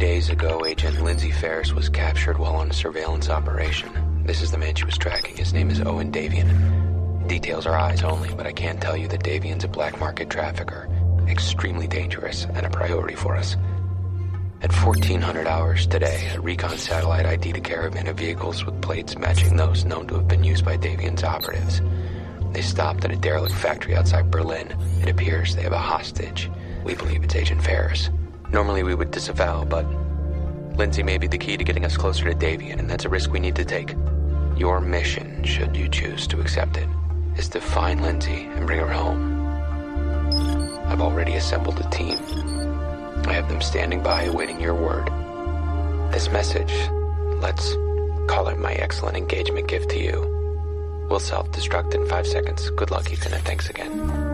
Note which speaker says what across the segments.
Speaker 1: days ago, Agent Lindsay Ferris was captured while on a surveillance operation. This is the man she was tracking. His name is Owen Davian. Details are eyes only, but I can tell you that Davian's a black market trafficker, extremely dangerous and a priority for us. At 1400 hours today, a recon satellite ID'd a caravan of vehicles with plates matching those known to have been used by Davian's operatives. They stopped at a derelict factory outside Berlin. It appears they have a hostage. We believe it's Agent Ferris. Normally we would disavow, but Lindsay may be the key to getting us closer to Davian, and that's a risk we need to take. Your mission, should you choose to accept it, is to find Lindsay and bring her home. I've already assembled a team. I have them standing by awaiting your word. This message, let's call it my excellent engagement gift to you. We'll self destruct in five seconds. Good luck, Ethan, and thanks again.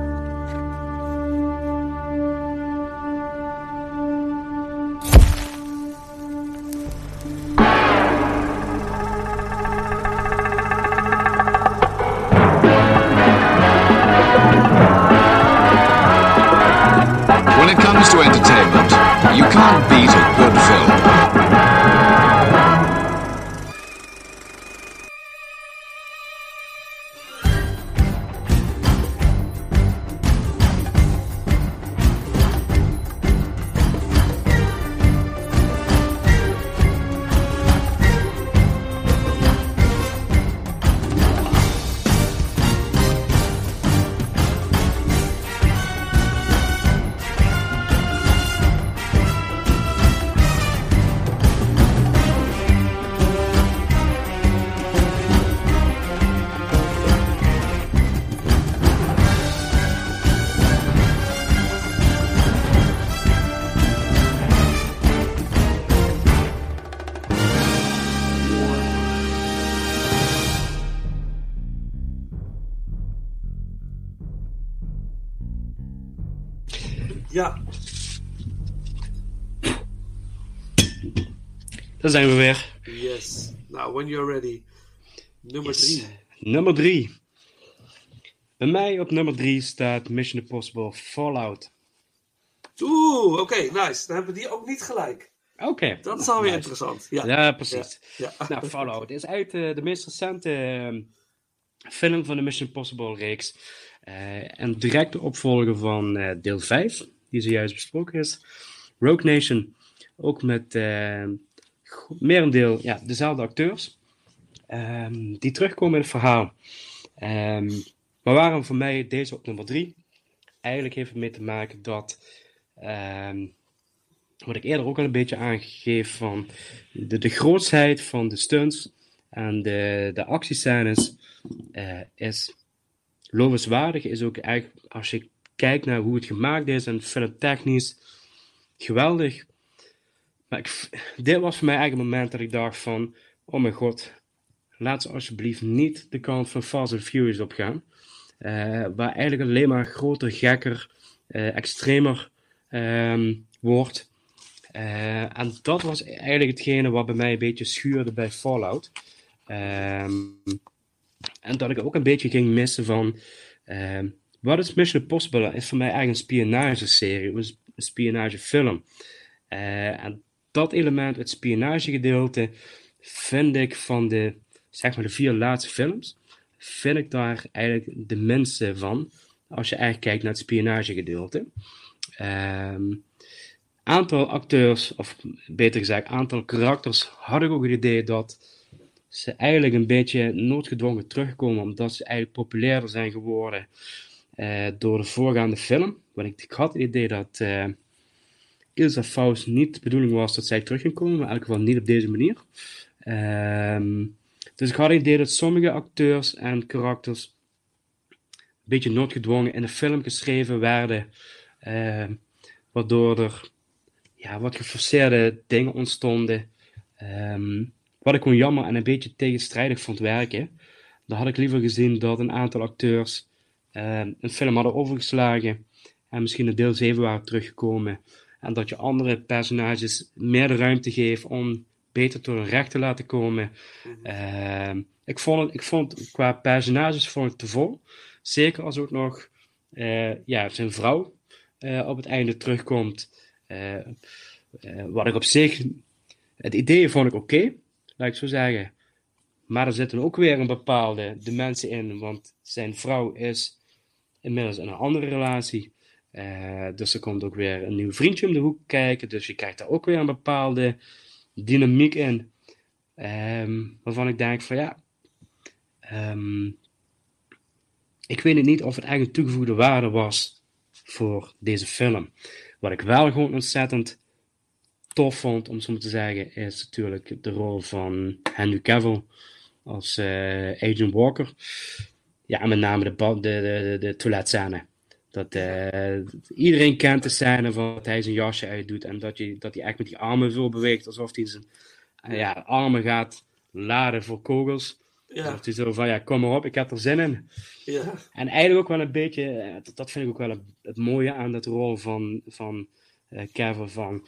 Speaker 2: Nummer
Speaker 3: Yes.
Speaker 2: drie.
Speaker 3: Nummer 3. Bij mij op nummer 3 staat Mission Impossible Fallout.
Speaker 2: Oeh, oké, nice. Dan hebben we die ook niet gelijk.
Speaker 3: Oké.
Speaker 2: Dat
Speaker 3: nou,
Speaker 2: is alweer
Speaker 3: nice.
Speaker 2: interessant. Ja,
Speaker 3: Ja, precies.
Speaker 2: Ja.
Speaker 3: Nou, Fallout is uit eh, de meest recente eh, film van de Mission Impossible reeks. Eh, en directe opvolger van eh, deel 5, die zojuist besproken is. Rogue Nation, ook met eh go- merendeel ja, dezelfde acteurs. Ehm, die terugkomen in het verhaal. Ehm, maar waarom voor mij deze op nummer 3? Eigenlijk heeft het mee te maken dat ehm, wat ik eerder ook al een beetje aangegeven van de, de grootsheid van de stunts en de, de actiescènes eh, is lovenswaardig. Is ook eigenlijk, als je kijkt naar hoe het gemaakt is en filmtechnisch, geweldig. Maar dit was voor mij eigenlijk een moment dat ik dacht van, oh mijn god, laat ze alsjeblieft niet de kant van Fast and Furious opgaan. eh waar eigenlijk alleen maar groter, gekker, eh, extremer ehm, wordt. Eh, en dat was eigenlijk hetgene wat bij mij een beetje schuurde bij Fallout. Ehm, en dat ik ook een beetje ging missen van. ehm, wat is Mission Impossible? Is voor mij eigenlijk een spionageserie, een sp- een spionagefilm. En dat element, het spionagegedeelte, vind ik van de, zeg maar de vier laatste films, vind ik daar eigenlijk de minste van. Als je eigenlijk kijkt naar het spionagegedeelte. Ehm aantal acteurs, of beter gezegd, aantal karakters, had ik ook het idee dat ze eigenlijk een beetje noodgedwongen terugkomen, omdat ze eigenlijk populairder zijn geworden eh, door de voorgaande film. Want ik, ik had het idee dat eh Ilsa Faust niet de bedoeling was dat zij terug ging komen, maar in elk geval niet op deze manier. Ehm, dus ik had idee dat sommige acteurs en karakters een beetje noodgedwongen in de film geschreven werden, eh, waardoor er ja, wat geforceerde dingen ontstonden. Ehm, wat ik gewoon jammer en een beetje tegenstrijdig vond werken. Dan had ik liever gezien dat een aantal acteurs ehm, een film hadden overgeslagen en misschien in deel 7 waren teruggekomen. En dat je andere personages meer de ruimte geeft om beter tot hun recht te laten komen. Ehm, ik, vond het, ik vond qua personages vond ik te vol. Zeker als ook nog eh, ja, zijn vrouw eh, op het einde terugkomt. Eh, wat ik op zich, het idee vond ik oké, laat ik zo zeggen. Maar er zitten ook weer een bepaalde dimensie in, want zijn vrouw is inmiddels in een andere relatie. Dus er komt ook weer een nieuw vriendje om de hoek kijken. Dus je krijgt daar ook weer een bepaalde dynamiek in. Ehm, waarvan ik denk van ja. ehm, ik weet niet of het eigenlijk toegevoegde waarde was voor deze film. Wat ik wel gewoon ontzettend tof vond, om zo te zeggen, is natuurlijk de rol van Henry Cavill als eh, Agent Walker. Ja, met name de, de, de, de. Dat, eh, iedereen kent de scène van dat hij zijn jasje uitdoet en dat, je, dat hij echt met die armen zo beweegt alsof hij zijn eh, ja, armen gaat laden voor kogels.
Speaker 2: Ja,
Speaker 3: Dat hij zo van, ja, kom maar op, ik heb er zin in.
Speaker 2: ja,
Speaker 3: En eigenlijk ook wel een beetje, eh, dat, dat vind ik ook wel het, het mooie aan dat rol van, van Kevin. Van,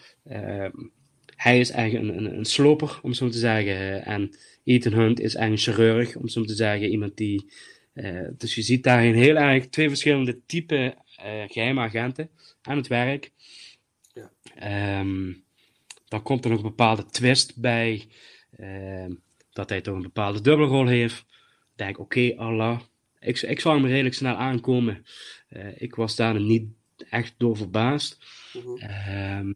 Speaker 3: hij is eigenlijk een, een, een sloper, om zo te zeggen. En Ethan Hunt is eigenlijk een chirurg, om zo te zeggen. Iemand die, eh, dus je ziet daarin heel erg twee verschillende typen eh geheime agenten aan het werk.
Speaker 2: Ja.
Speaker 3: Ehm, dan komt er nog een bepaalde twist bij. ehm, dat hij toch een bepaalde dubbelrol heeft. Ik denk, oké, Allah. Ik, ik zag hem redelijk snel aankomen. Eh, ik was daar niet echt door verbaasd.
Speaker 2: mhm,
Speaker 3: Ehm,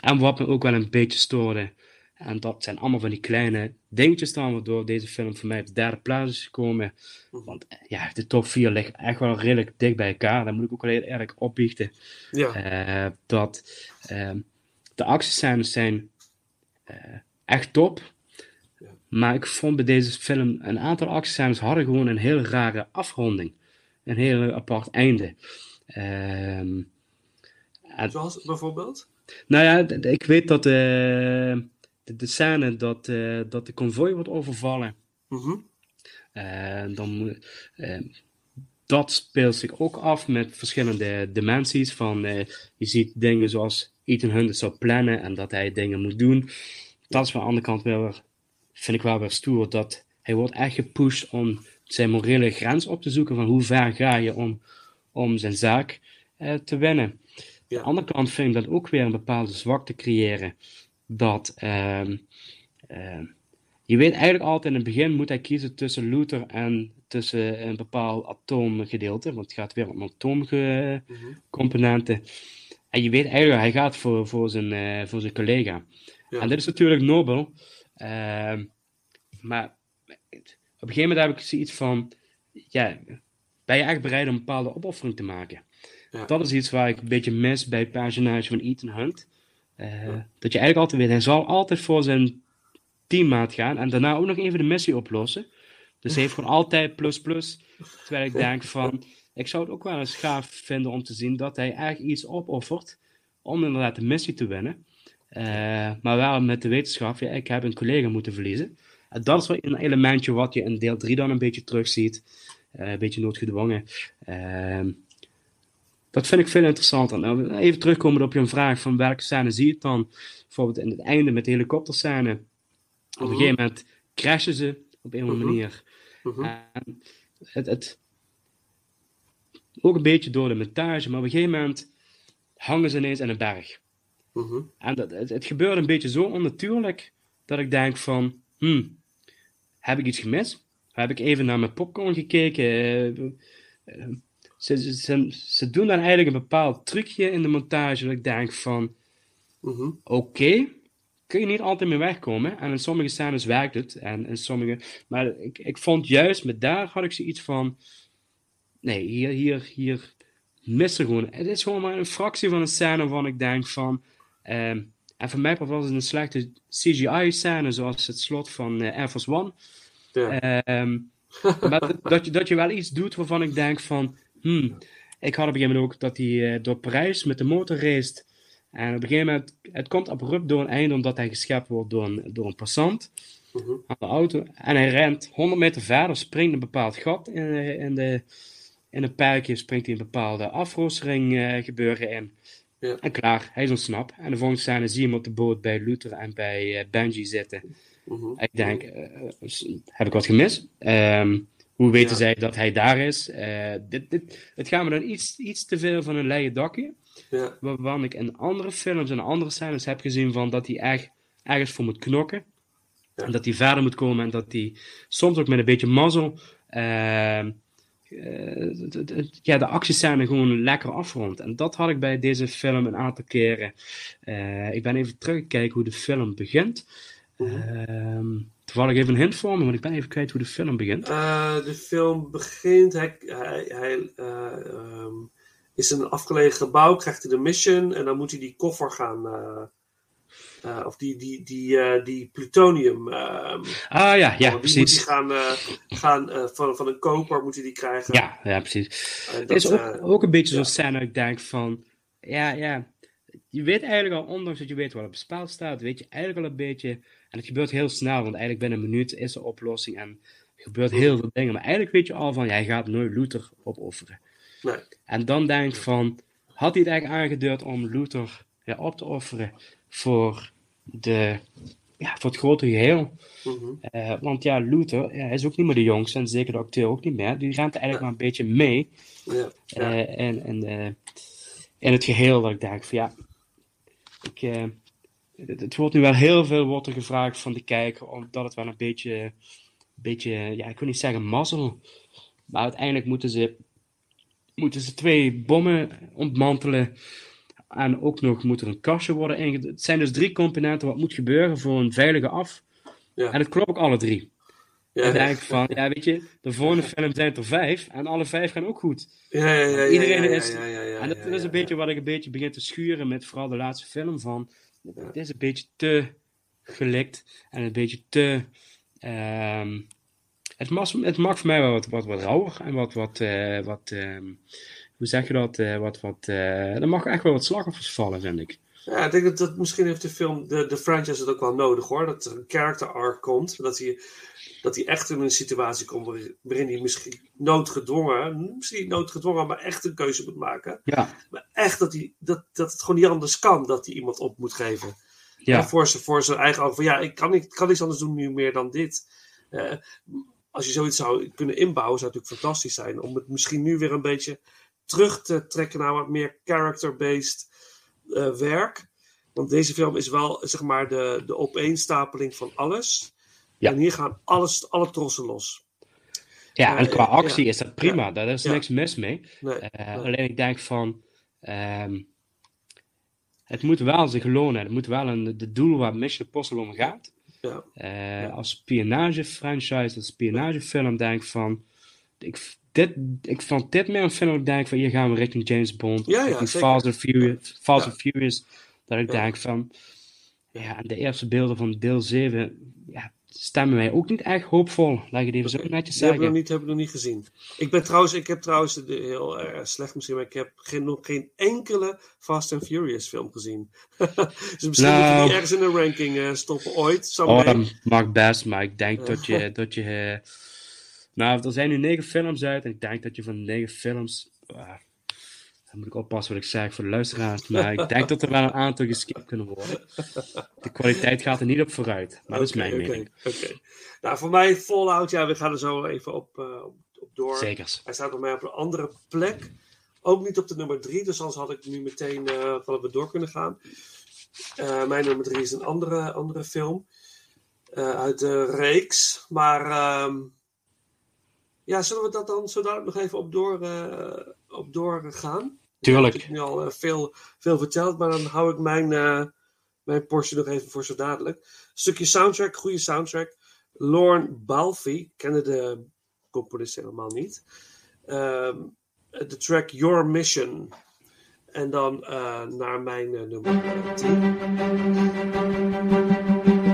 Speaker 3: en wat me ook wel een beetje stoorde. En dat zijn allemaal van die kleine dingetjes dan, waardoor deze film voor mij op de derde plaats is gekomen.
Speaker 2: Mhm.
Speaker 3: Want ja, de top 4 ligt echt wel redelijk dicht bij elkaar. Daar moet ik ook wel heel erg opbiechten.
Speaker 2: ja,
Speaker 3: Eh, dat ehm, de actiescènes zijn eh, echt top.
Speaker 2: Ja.
Speaker 3: Maar ik vond bij deze film een aantal actiescènes hadden gewoon een heel rare afronding. Een heel apart einde. Ehm,
Speaker 2: zoals bijvoorbeeld?
Speaker 3: nou ja, ik weet dat eh, de, de scène dat, eh, dat de konvooi wordt overvallen.
Speaker 2: Mhm,
Speaker 3: Eh, dan, eh, dat speelt zich ook af met verschillende dimensies. Van, je ziet dingen zoals Ethan Hunt zou plannen en dat hij dingen moet doen. Dat is van de andere kant wel weer, vind ik wel weer stoer. Dat hij wordt echt gepusht om zijn morele grens op te zoeken. Van hoe ver ga je om, om zijn zaak eh, te winnen.
Speaker 2: Ja.
Speaker 3: Aan de andere kant vind ik dat ook weer een bepaalde zwakte creëren. Dat ehm, ehm, je weet eigenlijk altijd in het begin moet hij kiezen tussen Luther en tussen een bepaald atoomgedeelte. Want het gaat weer om atoomcomponenten. En je weet eigenlijk, hij gaat voor, voor, zijn, eh, voor zijn collega.
Speaker 2: Ja.
Speaker 3: En dit is natuurlijk nobel. ehm, maar op een gegeven moment heb ik zoiets van, ja, ben je echt bereid om een bepaalde opoffering te maken?
Speaker 2: Ja.
Speaker 3: Dat is iets waar ik een beetje mis bij het personage van Ethan Hunt. Eh, Dat je eigenlijk altijd weet, hij zal altijd voor zijn teammaat gaan en daarna ook nog even de missie oplossen. Dus hij heeft gewoon altijd plus plus. Terwijl ik denk van, ik zou het ook wel eens gaaf vinden om te zien dat hij echt iets opoffert om inderdaad de missie te winnen. Eh, maar wel met de wetenschap, ja, ik heb een collega moeten verliezen. En dat is wel een elementje wat je in deel 3 dan een beetje terugziet. Eh een beetje noodgedwongen. Ehm, dat vind ik veel interessanter. Nou, even terugkomen op je vraag van welke scène zie je het dan? Bijvoorbeeld in het einde met de helikopterscène. Op een gegeven moment crashen ze op een of andere
Speaker 2: Mhm.
Speaker 3: manier.
Speaker 2: mhm,
Speaker 3: En het, het, ook een beetje door de montage, maar op een gegeven moment hangen ze ineens in een berg.
Speaker 2: mhm,
Speaker 3: En dat, het, het gebeurt een beetje zo onnatuurlijk dat ik denk van, hmm, heb ik iets gemist? Heb ik even naar mijn popcorn gekeken? Ze, ze, ze, doen dan eigenlijk een bepaald trucje in de montage dat ik denk van,
Speaker 2: mhm,
Speaker 3: oké, kun je niet altijd mee wegkomen. En in sommige scènes werkt het. En in sommige, maar ik, ik vond juist, met daar had ik zoiets van, nee, hier, hier, hier mist er gewoon. Het is gewoon maar een fractie van een scène waarvan ik denk van, ehm, en voor mij was het een slechte CGI-scène, zoals het slot van eh, Air Force One.
Speaker 2: ja,
Speaker 3: Ehm, maar dat, dat, je, dat je wel iets doet waarvan ik denk van, hmm, ik had op een gegeven moment ook dat hij eh, door Parijs met de motor race. En op een gegeven moment, het komt abrupt door een einde omdat hij geschept wordt door een, door een passant
Speaker 2: mhm,
Speaker 3: aan de auto. En hij rent 100 meter verder, springt een bepaald gat in, in, de, in een perkje, springt hij een bepaalde afroostering eh, gebeuren in.
Speaker 2: Ja.
Speaker 3: En klaar, hij is ontsnapt. En de volgende scène zie je hem op de boot bij Luther en bij eh, Benji zitten.
Speaker 2: mhm,
Speaker 3: Ik denk, heb ik wat gemist? Ehm, Hoe weten
Speaker 2: Ja.
Speaker 3: zij dat hij daar is? Eh, dit, dit, het gaat me dan iets, iets te veel van een leien dakje.
Speaker 2: Ja,
Speaker 3: Waarvan ik in andere films en andere scènes heb gezien van dat hij echt ergens voor moet knokken.
Speaker 2: Ja.
Speaker 3: En dat hij verder moet komen en dat hij soms ook met een beetje mazzel eh, eh, het- het- ja, de actiescène gewoon lekker afrondt. En dat had ik bij deze film een aantal keren. Eh, ik ben even teruggekeken hoe de film begint. Ehm toevallig even een hint voor me, want ik ben even kwijt hoe de film begint.
Speaker 2: Eh, de film begint, hij, hij, hij eh, ehm, is in een afgelegen gebouw, krijgt hij de mission en dan moet hij die koffer gaan, eh, of die, die, die, die plutonium, ehm,
Speaker 3: Ah ja, ja,
Speaker 2: die moet
Speaker 3: precies.
Speaker 2: gaan, gaan van, van een koper moet hij die krijgen.
Speaker 3: Ja, ja, precies. Het is ook, ook een beetje zo'n
Speaker 2: ja.
Speaker 3: scène dat ik denk van, ja, ja, je weet eigenlijk al, ondanks dat je weet wat op het spel staat, weet je eigenlijk al een beetje, en het gebeurt heel snel, want eigenlijk binnen een minuut is de oplossing en er gebeurt heel veel dingen, maar eigenlijk weet je al van, jij gaat nooit Luther opofferen.
Speaker 2: nee.
Speaker 3: En dan denk ik van, had hij het eigenlijk aangedurfd om Luther ja, op te offeren voor, de, ja, voor het grote geheel?
Speaker 2: Mhm.
Speaker 3: Eh, want ja, Luther ja, hij is ook niet meer de jongste, en zeker de acteur ook niet meer, die rent eigenlijk maar een beetje mee.
Speaker 2: Ja. Ja.
Speaker 3: Eh, en en in het geheel dat ik denk van ja, ik, eh, het, het wordt nu wel heel veel wordt er gevraagd van de kijker, omdat het wel een beetje, beetje ja, ik wil niet zeggen mazzel, maar uiteindelijk moeten ze, moeten ze twee bommen ontmantelen en ook nog moet er een kastje worden ingedrukt. Het zijn dus drie componenten wat moet gebeuren voor een veilige af.
Speaker 2: Ja.
Speaker 3: En het klopt ook alle drie.
Speaker 2: Ja,
Speaker 3: en dan denk ik van, ja weet je, de volgende film zijn er vijf en alle vijf gaan ook goed.
Speaker 2: Ja, ja, ja,
Speaker 3: Iedereen is- En dat, is een beetje wat ik een beetje begin te schuren met vooral de laatste film van. Het is een beetje te gelikt en een beetje te. ehm, het, mag, het mag voor mij wel wat, wat, wat rauwer en wat. wat, eh, wat ehm, hoe zeg je dat? eh, wat, wat, eh, er mag echt wel wat slachtoffers vallen, vind ik.
Speaker 2: Ja, ik denk dat, dat misschien heeft de film, de, de franchise het ook wel nodig hoor. Dat er een character arc komt. Dat hij, dat hij echt in een situatie komt waarin, hij misschien noodgedwongen, misschien niet noodgedwongen, maar echt een keuze moet maken.
Speaker 3: Ja,
Speaker 2: Maar echt dat, hij, dat, dat het gewoon niet anders kan dat hij iemand op moet geven. Ja. voor, zijn, voor zijn eigen ogen. Van ja, ik kan, niet, kan niks anders doen nu meer dan dit. Eh, als je zoiets zou kunnen inbouwen, zou het natuurlijk fantastisch zijn. Om het misschien nu weer een beetje terug te trekken naar wat meer character-based eh, werk. Want deze film is wel, zeg maar, de, de opeenstapeling van alles.
Speaker 3: Ja.
Speaker 2: En hier gaan alles, alle trossen los.
Speaker 3: ja, en qua
Speaker 2: Eh,
Speaker 3: actie
Speaker 2: ja.
Speaker 3: is dat prima, daar is
Speaker 2: Ja.
Speaker 3: niks mis mee.
Speaker 2: Nee,
Speaker 3: Eh,
Speaker 2: nee.
Speaker 3: Alleen ik denk van. ehm, het moet wel zich lonen. Het moet wel een de doel waar Mission Impossible om gaat.
Speaker 2: Ja.
Speaker 3: Eh, Als spionage-franchise, als spionagefilm, denk van. Ik, dit, ik vond dit meer een film dat ik denk van hier gaan we richting James Bond.
Speaker 2: Ja, ja.
Speaker 3: Fast and Furious. Fast
Speaker 2: Ja.
Speaker 3: and Furious dat ik
Speaker 2: Ja.
Speaker 3: denk van. Ja, de eerste beelden van deel 7 ja, stemmen mij ook niet echt hoopvol. Laat ik het even zo netjes
Speaker 2: Die hebben we
Speaker 3: zeggen.
Speaker 2: nog niet, hebben we nog niet gezien. Ik ben trouwens, ik heb trouwens heel erg slecht misschien, maar ik heb geen, nog geen enkele Fast and Furious film gezien. dus misschien
Speaker 3: Nou.
Speaker 2: we die ergens in de ranking eh, stoppen ooit.
Speaker 3: Oh, dat mag best, maar ik denk dat je. Dat je eh, nou, er zijn nu negen films uit en ik denk dat je van negen films. Dan moet ik oppassen wat ik zeg voor de luisteraars, maar ik denk dat er wel een aantal geskipt kunnen worden. De kwaliteit gaat er niet op vooruit, maar dat is mijn mening.
Speaker 2: oké. Nou, voor mij Fallout, ja, we gaan er zo even op, eh, op, op door.
Speaker 3: Zeker.
Speaker 2: Hij staat bij mij op een andere plek. Ook niet op de nummer drie, dus anders had ik nu meteen eh hadden we door kunnen gaan. Eh, mijn nummer drie is een andere, andere film. uit de reeks. Maar ehm, ja, zullen we dat dan zo dadelijk nog even op, door, op doorgaan?
Speaker 3: Tuurlijk.
Speaker 2: Ik heb nu al eh, veel, veel verteld, maar dan hou ik mijn, eh, mijn portie nog even voor zo dadelijk. Stukje soundtrack, goede soundtrack. Lorne Balfe, ik kende de componist helemaal niet. Ehm, de track Your Mission. En dan eh, naar mijn nummer 10.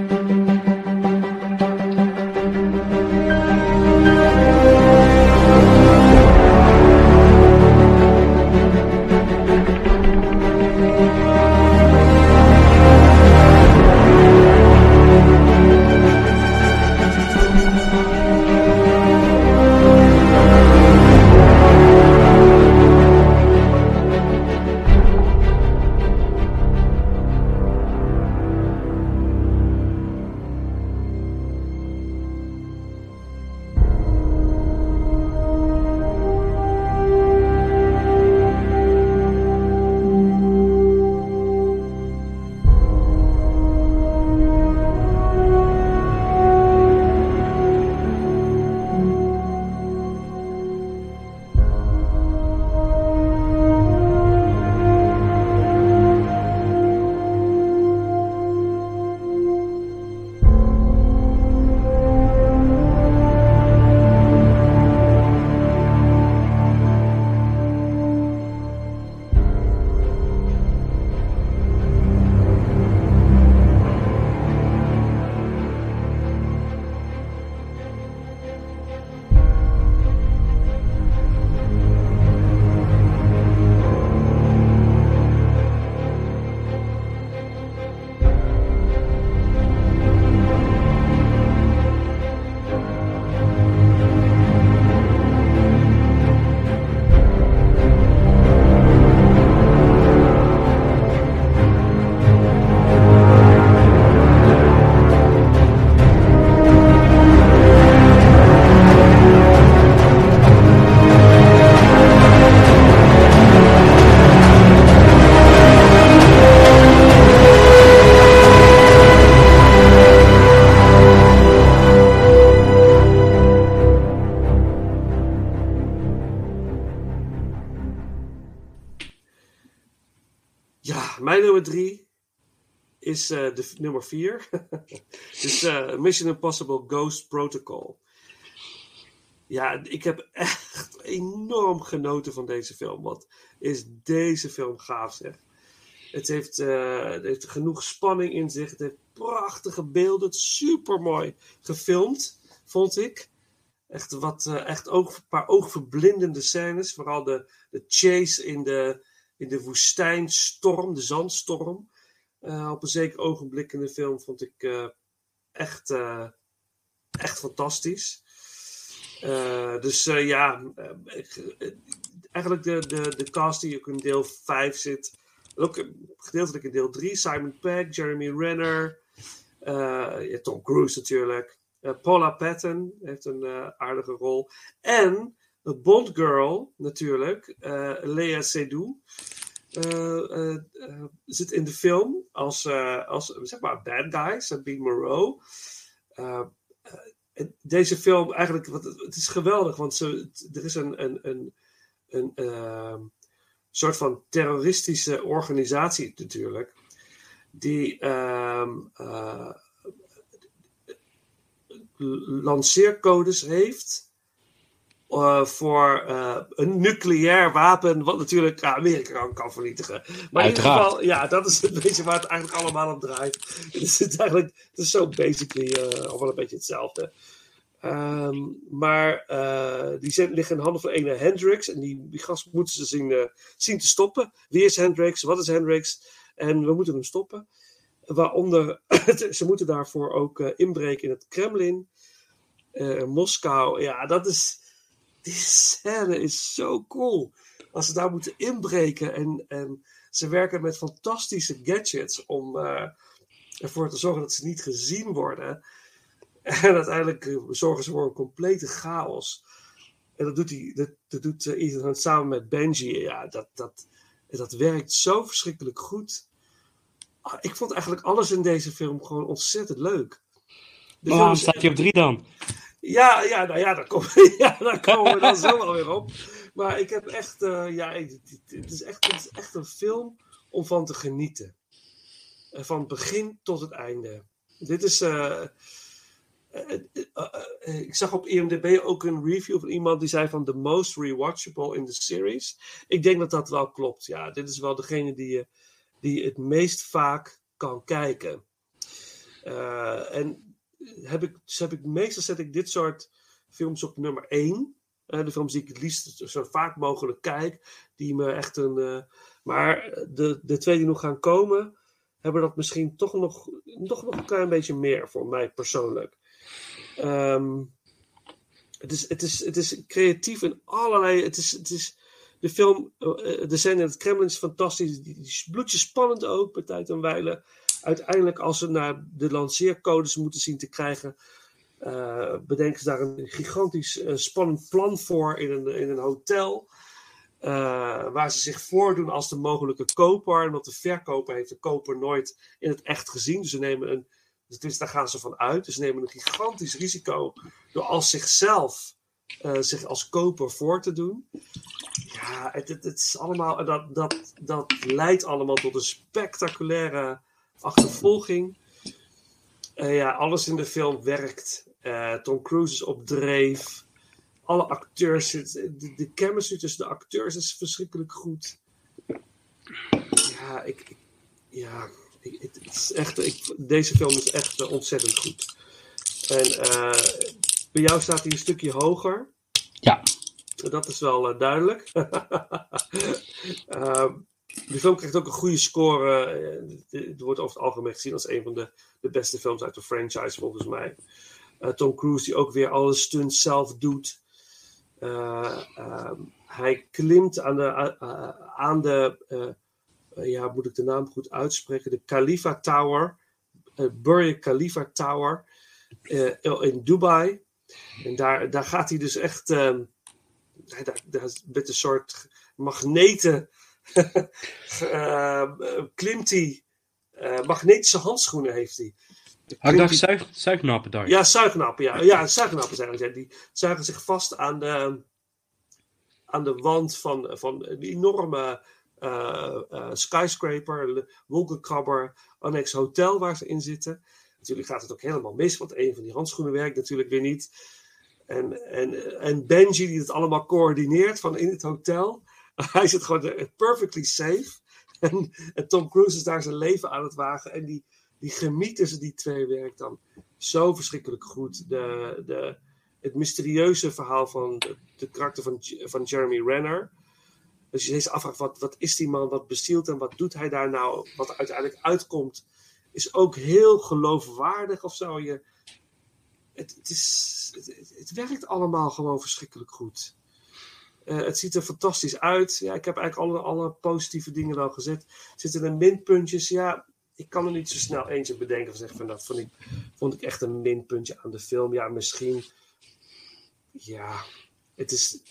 Speaker 2: Mijn nummer drie is de nummer vier. is uh, Mission Impossible Ghost Protocol. Ja, ik heb echt enorm genoten van deze film. Wat is deze film gaaf, zeg. Het heeft, uh, het genoeg spanning in zich. Het heeft prachtige beelden. Super mooi gefilmd, vond ik. Echt, wat, echt ook een paar oogverblindende scènes. Vooral de, de chase in de, in de woestijnstorm, de zandstorm. Uh, op een zeker ogenblik in de film vond ik uh, echt, uh, echt fantastisch. dus ja, eigenlijk de, de, de cast die ook in deel 5 zit. Ook gedeeltelijk in deel 3. Simon Pegg, Jeremy Renner, Tom Cruise natuurlijk. Paula Patton heeft een aardige rol. En Bond Girl natuurlijk, Lea Seydoux. Uh, uh, zit in de film als, als zeg maar, bad guy, Sabine Moreau. deze film, eigenlijk, wat, het is geweldig, want ze, er is een, een, een, een ehm, soort van terroristische organisatie natuurlijk, die ehm, lanceercodes heeft uh, voor uh, een nucleair wapen, wat natuurlijk Amerika kan vernietigen. Maar in ieder geval, ja, dat is een beetje waar het eigenlijk allemaal om draait. Het is eigenlijk, het is zo basically al wel een beetje hetzelfde. Um, maar die zijn, liggen in handen van ene Hendrix en die, die gast moeten ze zien, zien te stoppen. Wie is Hendrix? Wat is Hendrix? En we moeten hem stoppen. Waaronder, ze moeten daarvoor ook inbreken in het Kremlin. Moskou, ja, dat is die scène is zo cool. Als ze daar moeten inbreken en, en ze werken met fantastische gadgets om uh, ervoor te zorgen dat ze niet gezien worden. En uiteindelijk zorgen ze voor een complete chaos. En dat doet, hij, dat, dat doet uh, Ethan samen met Benji. Ja, dat, dat, dat werkt zo verschrikkelijk goed. Ah, ik vond eigenlijk alles in deze film gewoon ontzettend leuk.
Speaker 3: Waarom staat je op drie dan?
Speaker 2: Ja, ja, nou ja, daar, ja, daar komen we dan zo wel weer op. Maar ik heb echt, uh, ja, het, is echt, het is echt een film om van te genieten. Van begin tot het einde. Dit is. Uh, ik zag op IMDb ook een review van iemand die zei van the most rewatchable in the series. Ik denk dat dat wel klopt. Ja, dit is wel degene die je die het meest vaak kan kijken. en heb ik, dus heb ik, meestal zet ik dit soort films op nummer 1. Uh, de films die ik het liefst zo vaak mogelijk kijk. Die me echt een. Uh, maar de, de twee die nog gaan komen. Hebben dat misschien toch nog, toch nog een klein beetje meer voor mij persoonlijk. Um, het, is, het, is, het is creatief in allerlei. Het is, het is, de film, uh, de scène in het Kremlin is fantastisch. Die, die bloedje spannend ook, bij tijd en wijle uiteindelijk, als ze naar de lanceercodes moeten zien te krijgen, uh, bedenken ze daar een gigantisch uh, spannend plan voor in een, in een hotel. Uh, waar ze zich voordoen als de mogelijke koper. Want de verkoper heeft de koper nooit in het echt gezien. Dus ze nemen een. Dus daar gaan ze van uit. Dus ze nemen een gigantisch risico door als zichzelf zich als koper voor te doen. Ja, het, het, het is allemaal. Dat, dat, dat leidt allemaal tot een spectaculaire achtervolging. Uh, ja, alles in de film werkt. Uh, Tom Cruise is op dreef. Alle acteurs, de, de chemistry tussen de acteurs is verschrikkelijk goed. Ja, ik, ja, ik, het is echt, ik, deze film is echt uh, ontzettend goed. En bij jou staat hij een stukje hoger.
Speaker 3: Ja.
Speaker 2: Dat is wel duidelijk. De film krijgt ook een goede score. Eh, het wordt over het algemeen gezien als een van de, de beste films uit de franchise, volgens mij. Uh, Tom Cruise, die ook weer alle stunts zelf doet. Uh, hij klimt aan de, aan de ja, moet ik de naam goed uitspreken? De Khalifa Tower, Burj Khalifa Tower in Dubai. En daar, daar gaat hij dus echt, daar, daar, met een soort magneten uh, klimt hij. Uh, magnetische handschoenen heeft hij.
Speaker 3: Ah, ik dacht zuig, zuignappen daar.
Speaker 2: Ja, zuignappen, ja. Ja, zuignappen zijn het. Die zuigen zich vast aan de, aan de wand van, van een enorme eh, eh, Skyscraper, Wolkenkrabber, Annex Hotel waar ze in zitten. Natuurlijk gaat het ook helemaal mis, want een van die handschoenen werkt natuurlijk weer niet. En, en, en Benji die het allemaal coördineert van in het hotel. Hij zit gewoon er perfectly safe. En, en Tom Cruise is daar zijn leven aan het wagen. En die, die chemie tussen die twee werkt dan zo verschrikkelijk goed. De, de, het mysterieuze verhaal van de, karakter van, van Jeremy Renner. Dus je steeds afvraagt, wat, wat is die man, wat bezielt hem, wat doet hij daar nou? Wat uiteindelijk uitkomt, is ook heel geloofwaardig of zo. Je, het, het, is, het werkt allemaal gewoon verschrikkelijk goed. Eh, het ziet er fantastisch uit. Ja, ik heb eigenlijk alle, alle positieve dingen wel gezet. Er zitten er minpuntjes. Ja, ik kan er niet zo snel eentje bedenken. Of zeggen van dat vond ik, vond ik echt een minpuntje aan de film. Ja, misschien. Ja, het is.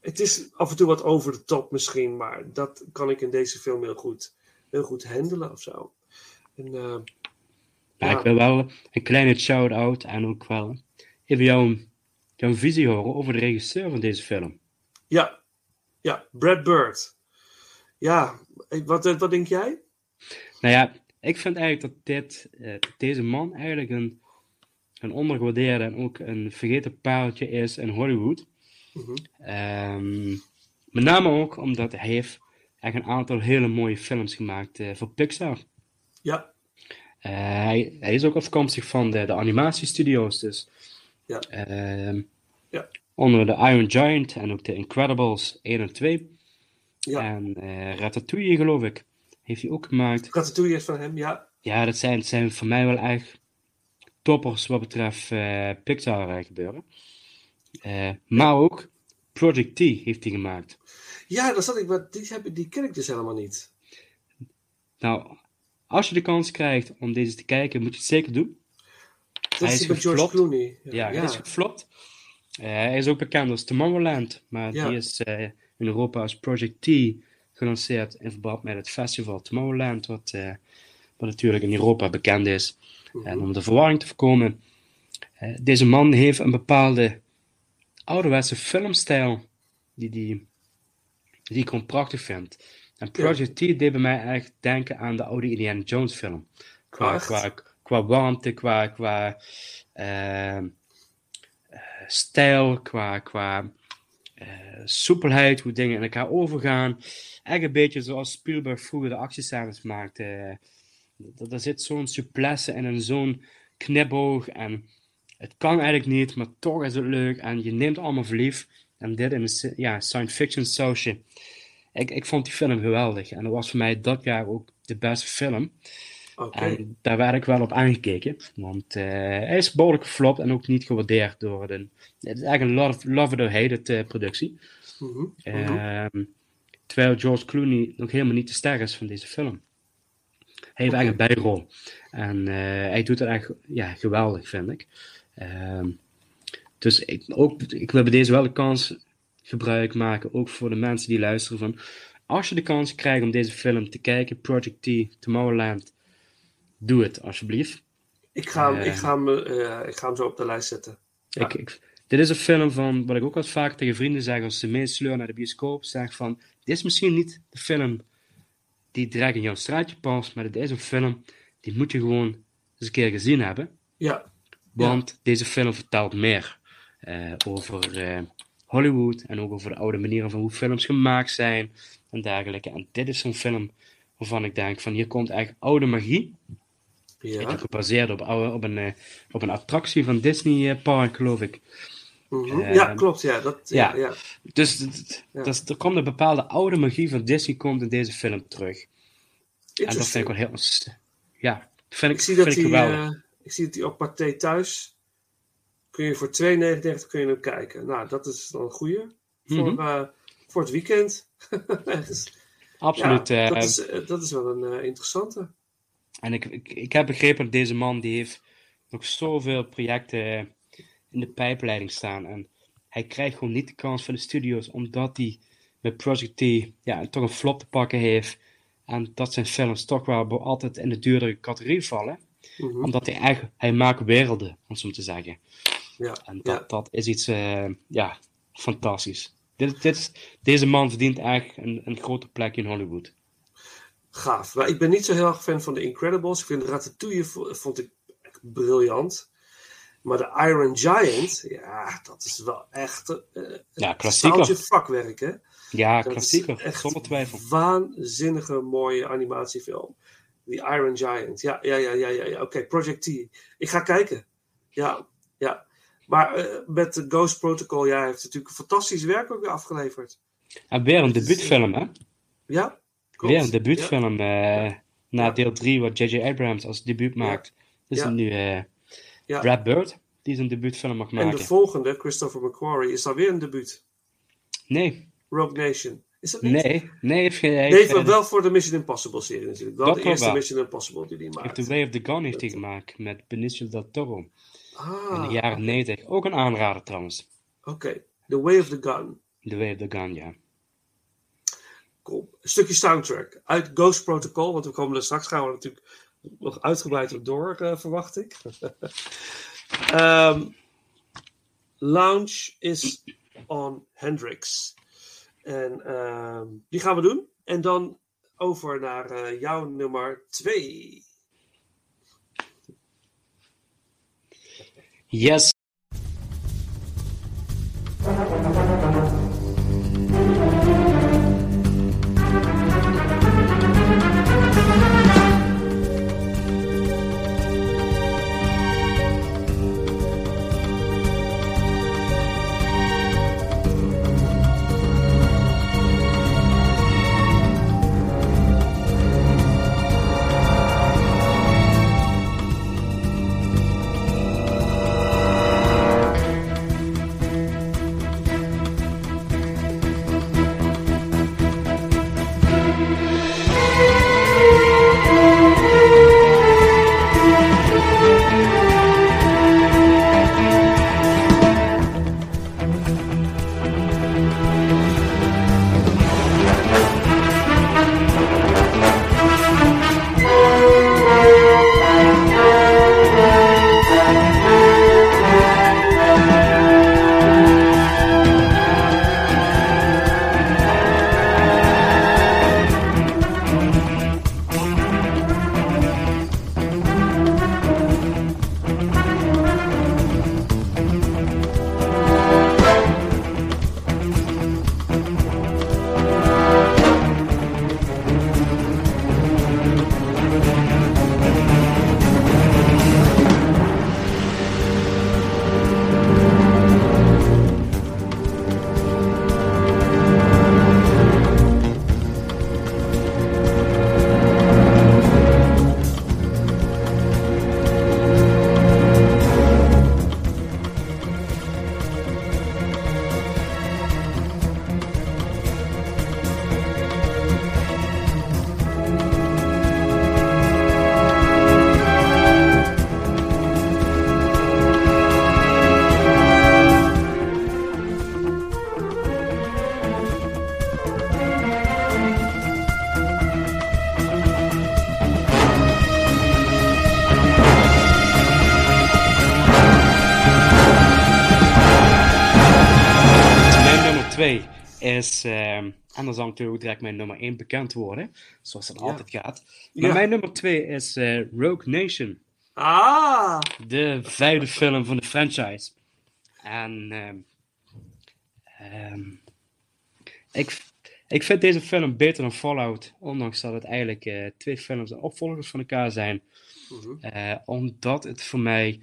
Speaker 2: Het is af en toe wat over de top misschien. Maar dat kan ik in deze film heel goed, heel goed handelen of zo. En, eh, Ja.
Speaker 3: ik wil wel een kleine shout-out en ook wel even jouw, visie horen over de regisseur van deze film.
Speaker 2: Ja, ja, Brad Bird. Ja, wat, eh, wat denk jij?
Speaker 3: Nou ja, ik vind eigenlijk dat dit, eh, deze man eigenlijk een, een ondergewaardeerde en ook een vergeten pareltje is in Hollywood.
Speaker 2: Mhm.
Speaker 3: Ehm, met name ook omdat hij heeft echt een aantal hele mooie films gemaakt eh, voor Pixar.
Speaker 2: Ja,
Speaker 3: hij, hij is ook afkomstig van de, de animatiestudio's, dus
Speaker 2: Ja.
Speaker 3: ehm,
Speaker 2: Ja.
Speaker 3: onder de Iron Giant en ook de Incredibles 1 en 2.
Speaker 2: ja.
Speaker 3: En eh Ratatouille, geloof ik, heeft hij ook gemaakt.
Speaker 2: Ratatouille is van hem, ja.
Speaker 3: Ja, dat zijn, zijn voor mij wel echt toppers wat betreft eh, Pixar eh, gebeuren. Maar ook Project T heeft hij gemaakt.
Speaker 2: Ja, dat zat ik, maar die, heb, die ken ik dus helemaal niet.
Speaker 3: Nou, als je de kans krijgt om deze te kijken, moet je het zeker doen. Hij
Speaker 2: is
Speaker 3: geflopt.
Speaker 2: Clooney.
Speaker 3: Ja, hij is geflopt. Eh, hij is ook bekend als Tomorrowland, maar die is eh, in Europa als Project T gelanceerd in verband met het festival Tomorrowland, wat, eh, wat natuurlijk in Europa bekend is.
Speaker 2: Mhm.
Speaker 3: En om de verwarring te voorkomen, deze man heeft een bepaalde ouderwetse filmstijl die, die, die ik gewoon prachtig vind. En Project T deed bij mij echt denken aan de oude Indiana Jones film. Qua, qua warmte, qua, qua ehm, eh, stijl, qua, qua eh, soepelheid, hoe dingen in elkaar overgaan. Echt een beetje zoals Spielberg vroeger de actiescènes maakte. Er er zit zo'n souplesse en een zo'n knipoog en het kan eigenlijk niet, maar toch is het leuk en je neemt allemaal verliefd. En dit in een ja, science fiction sausje. Ik, ik vond die film geweldig en dat was voor mij dat jaar ook de beste film. En daar werd ik wel op aangekeken, want eh, hij is behoorlijk geflopt en ook niet gewaardeerd door de... Het is eigenlijk een love, love it or hate it eh, productie.
Speaker 2: Mhm, mhm.
Speaker 3: Ehm, terwijl George Clooney nog helemaal niet de ster is van deze film. Hij heeft
Speaker 2: Oké.
Speaker 3: eigenlijk een bijrol. En eh, hij doet het echt ja, geweldig, vind ik. Ehm, dus ik, ook, ik wil bij deze wel de kans gebruik maken, ook voor de mensen die luisteren, van als je de kans krijgt om deze film te kijken, Project T, Tomorrowland, doe het alsjeblieft.
Speaker 2: ik, ga hem,
Speaker 3: eh,
Speaker 2: ik, ga hem, eh, ik ga hem zo op de lijst zetten. Ja.
Speaker 3: Ik, ik, dit is een film van, wat ik ook wat vaak tegen vrienden zeg, als ze mee sleuren naar de bioscoop, zeg van, dit is misschien niet de film die direct in jouw straatje past, maar dit is een film, die moet je gewoon eens een keer gezien hebben.
Speaker 2: Ja,
Speaker 3: Want deze film vertelt meer eh, over eh, Hollywood en ook over de oude manieren van hoe films gemaakt zijn en dergelijke. En dit is zo'n film waarvan ik denk van hier komt echt oude magie.
Speaker 2: Ja.
Speaker 3: Gebaseerd op, op, een, eh, op een attractie van Disney eh, Park, geloof ik.
Speaker 2: Mhm.
Speaker 3: eh,
Speaker 2: ja klopt. Ja, dat, ja.
Speaker 3: Dus d- d-
Speaker 2: Ja.
Speaker 3: dus er komt een bepaalde oude magie van Disney komt in deze film terug. En dat vind ik wel heel... Ja, vind ik,
Speaker 2: Ik zie
Speaker 3: vind
Speaker 2: dat
Speaker 3: ik geweldig.
Speaker 2: eh, ik zie dat hij op Pathé thuis. Kun je voor 2,99 kun je hem kijken. Nou, dat is dan een goeie. Voor,
Speaker 3: Mhm.
Speaker 2: voor het weekend. Ergens.
Speaker 3: Absoluut.
Speaker 2: Ja, dat, is, dat is wel een interessante.
Speaker 3: En ik, ik, ik heb begrepen dat deze man die heeft nog zoveel projecten in de pijpleiding staan. En hij krijgt gewoon niet de kans van de studio's, omdat hij met Project T ja, toch een flop te pakken heeft. En dat zijn films toch wel altijd in de duurdere categorie vallen.
Speaker 2: Mhm.
Speaker 3: Omdat hij eigenlijk, hij maakt werelden, om zo te zeggen.
Speaker 2: Ja,
Speaker 3: En dat,
Speaker 2: ja.
Speaker 3: dat is iets, eh, ja, fantastisch. Dit, dit is- deze man verdient echt een, een grote plek in Hollywood.
Speaker 2: Gaaf. Maar ik ben niet zo heel erg fan van de Incredibles. Ik vind Ratatouille vo- vond ik echt briljant. Maar de Iron Giant, ja, dat is wel echt eh
Speaker 3: Ja, klassieker.
Speaker 2: vakwerk, hè?
Speaker 3: Ja,
Speaker 2: Dat is
Speaker 3: klassieker, zonder twijfel.
Speaker 2: waanzinnige mooie animatiefilm. The Iron Giant. Ja, ja, ja, ja, ja. ja. Oké, Project T. Ik ga kijken. Ja, ja. Maar eh, met de Ghost Protocol, ja, heeft natuurlijk fantastisch werk ook weer afgeleverd.
Speaker 3: En weer een debuutfilm, hè?
Speaker 2: Ja, klopt.
Speaker 3: Weer een debuutfilm. eh, na deel 3, wat J.J. Abrams als debuut maakt. Dus
Speaker 2: Ja.
Speaker 3: nu eh. Brad Bird, die zijn debuutfilm mag
Speaker 2: En de
Speaker 3: maken.
Speaker 2: volgende, Christopher McQuarrie, is dan weer een debuut.
Speaker 3: Nee,
Speaker 2: Rogue Nation. Is dat niet?
Speaker 3: nee, nee. Heeft, hij
Speaker 2: Nee,
Speaker 3: heeft, eh,
Speaker 2: wel voor de Mission Impossible serie natuurlijk. Wel de eerste
Speaker 3: wel.
Speaker 2: Mission Impossible die die
Speaker 3: heeft
Speaker 2: maakt.
Speaker 3: The Way of the Gun heeft hij gemaakt met Benicio del Toro. In
Speaker 2: Ah,
Speaker 3: de jaren 90. Ook een aanrader trouwens.
Speaker 2: oké. The Way of the Gun.
Speaker 3: The Way of the Gun, ja.
Speaker 2: Een stukje soundtrack uit Ghost Protocol, want we komen er straks gaan we natuurlijk nog uitgebreid op door, eh, verwacht ik. Ehm, Lounge is on Hendrix. En ehm, die gaan we doen. En dan over naar eh, jouw nummer 2.
Speaker 3: Yes. 2 is, ehm, en dan zal natuurlijk ook direct mijn nummer 1 bekend worden, zoals dat
Speaker 2: Ja.
Speaker 3: altijd gaat. Maar
Speaker 2: Ja.
Speaker 3: mijn nummer 2 is eh, Rogue Nation,
Speaker 2: Ah!
Speaker 3: de vijfde film van de franchise. En ehm, ik, ik vind deze film beter dan Fallout, ondanks dat het eigenlijk eh, twee films en opvolgers van elkaar zijn.
Speaker 2: Mhm.
Speaker 3: Eh, omdat het voor mij,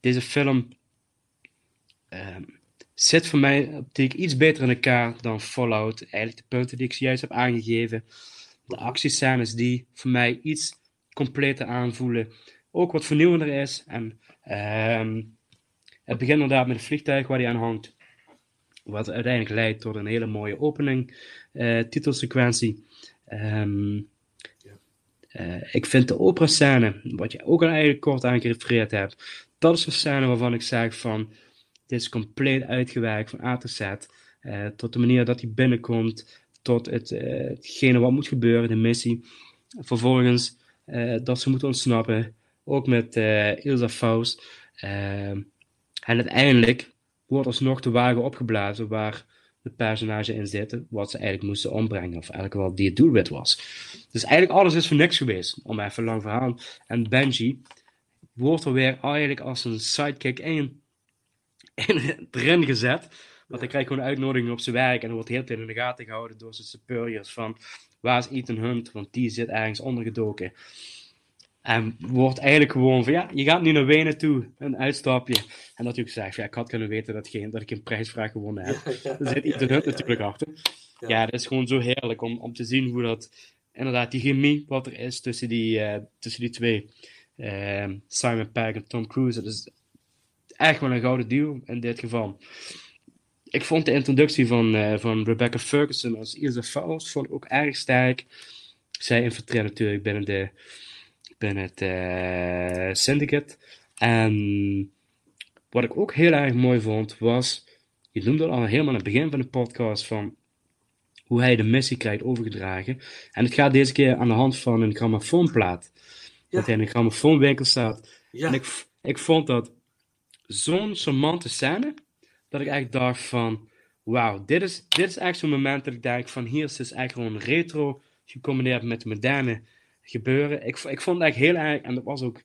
Speaker 3: deze film zit voor mij optiek iets beter in elkaar dan Fallout. Eigenlijk de punten die ik zojuist heb aangegeven. De actiescènes die voor mij iets completer aanvoelen. Ook wat vernieuwender is. En ehm, het begint inderdaad met het vliegtuig waar hij aan hangt. Wat uiteindelijk leidt tot een hele mooie opening, eh, titelsequentie. Ehm, eh, ik vind de opera-scène, wat je ook al eigenlijk kort aan gerefereerd hebt, dat is een scène waarvan ik zeg van, dit is compleet uitgewerkt van A tot Z. eh, tot de manier dat hij binnenkomt, tot het, eh, hetgene wat moet gebeuren, de missie. Vervolgens eh, dat ze moeten ontsnappen, ook met Ilsa Faust. En uiteindelijk wordt alsnog de wagen opgeblazen waar de personage in zitten, wat ze eigenlijk moesten ombrengen, of eigenlijk wat die het doelwit was. Dus eigenlijk alles is voor niks geweest, om even lang verhaal. En Benji wordt er weer eigenlijk als een sidekick in, in erin gezet. Want hij krijgt gewoon een uitnodiging op zijn werk en wordt de hele tijd in de gaten gehouden door zijn superiors van waar is Ethan Hunt, want die zit ergens ondergedoken. En wordt eigenlijk gewoon van, ja, je gaat nu naar Wenen toe, een uitstapje. En natuurlijk zegt, ja, ik had kunnen weten dat, geen, dat ik een prijsvraag gewonnen heb.
Speaker 2: Ja,
Speaker 3: Daar zit Ethan Hunt natuurlijk achter.
Speaker 2: Ja.
Speaker 3: Dat is gewoon zo heerlijk om, om te zien hoe dat, inderdaad, die chemie wat er is tussen die, eh, tussen die twee. Ehm, Simon Pegg en Tom Cruise, dat is echt wel een gouden duo in dit geval. Ik vond de introductie van, eh, van Rebecca Ferguson als Ilse Faust vond ik ook erg sterk. Zij infiltreert natuurlijk binnen, de, binnen het eh, syndicate. En wat ik ook heel erg mooi vond was, je noemde het al helemaal aan het begin van de podcast, van hoe hij de missie krijgt overgedragen. En het gaat deze keer aan de hand van een grammofoonplaat.
Speaker 2: Ja.
Speaker 3: Dat hij in een grammofoonwinkel staat.
Speaker 2: Ja.
Speaker 3: En ik, ik vond dat zo'n charmante scène, dat ik echt dacht van, wauw, dit is, dit is echt zo'n moment dat ik denk van, hier is dus echt gewoon retro, gecombineerd met moderne gebeuren. Ik, ik vond het echt heel erg, en dat was ook,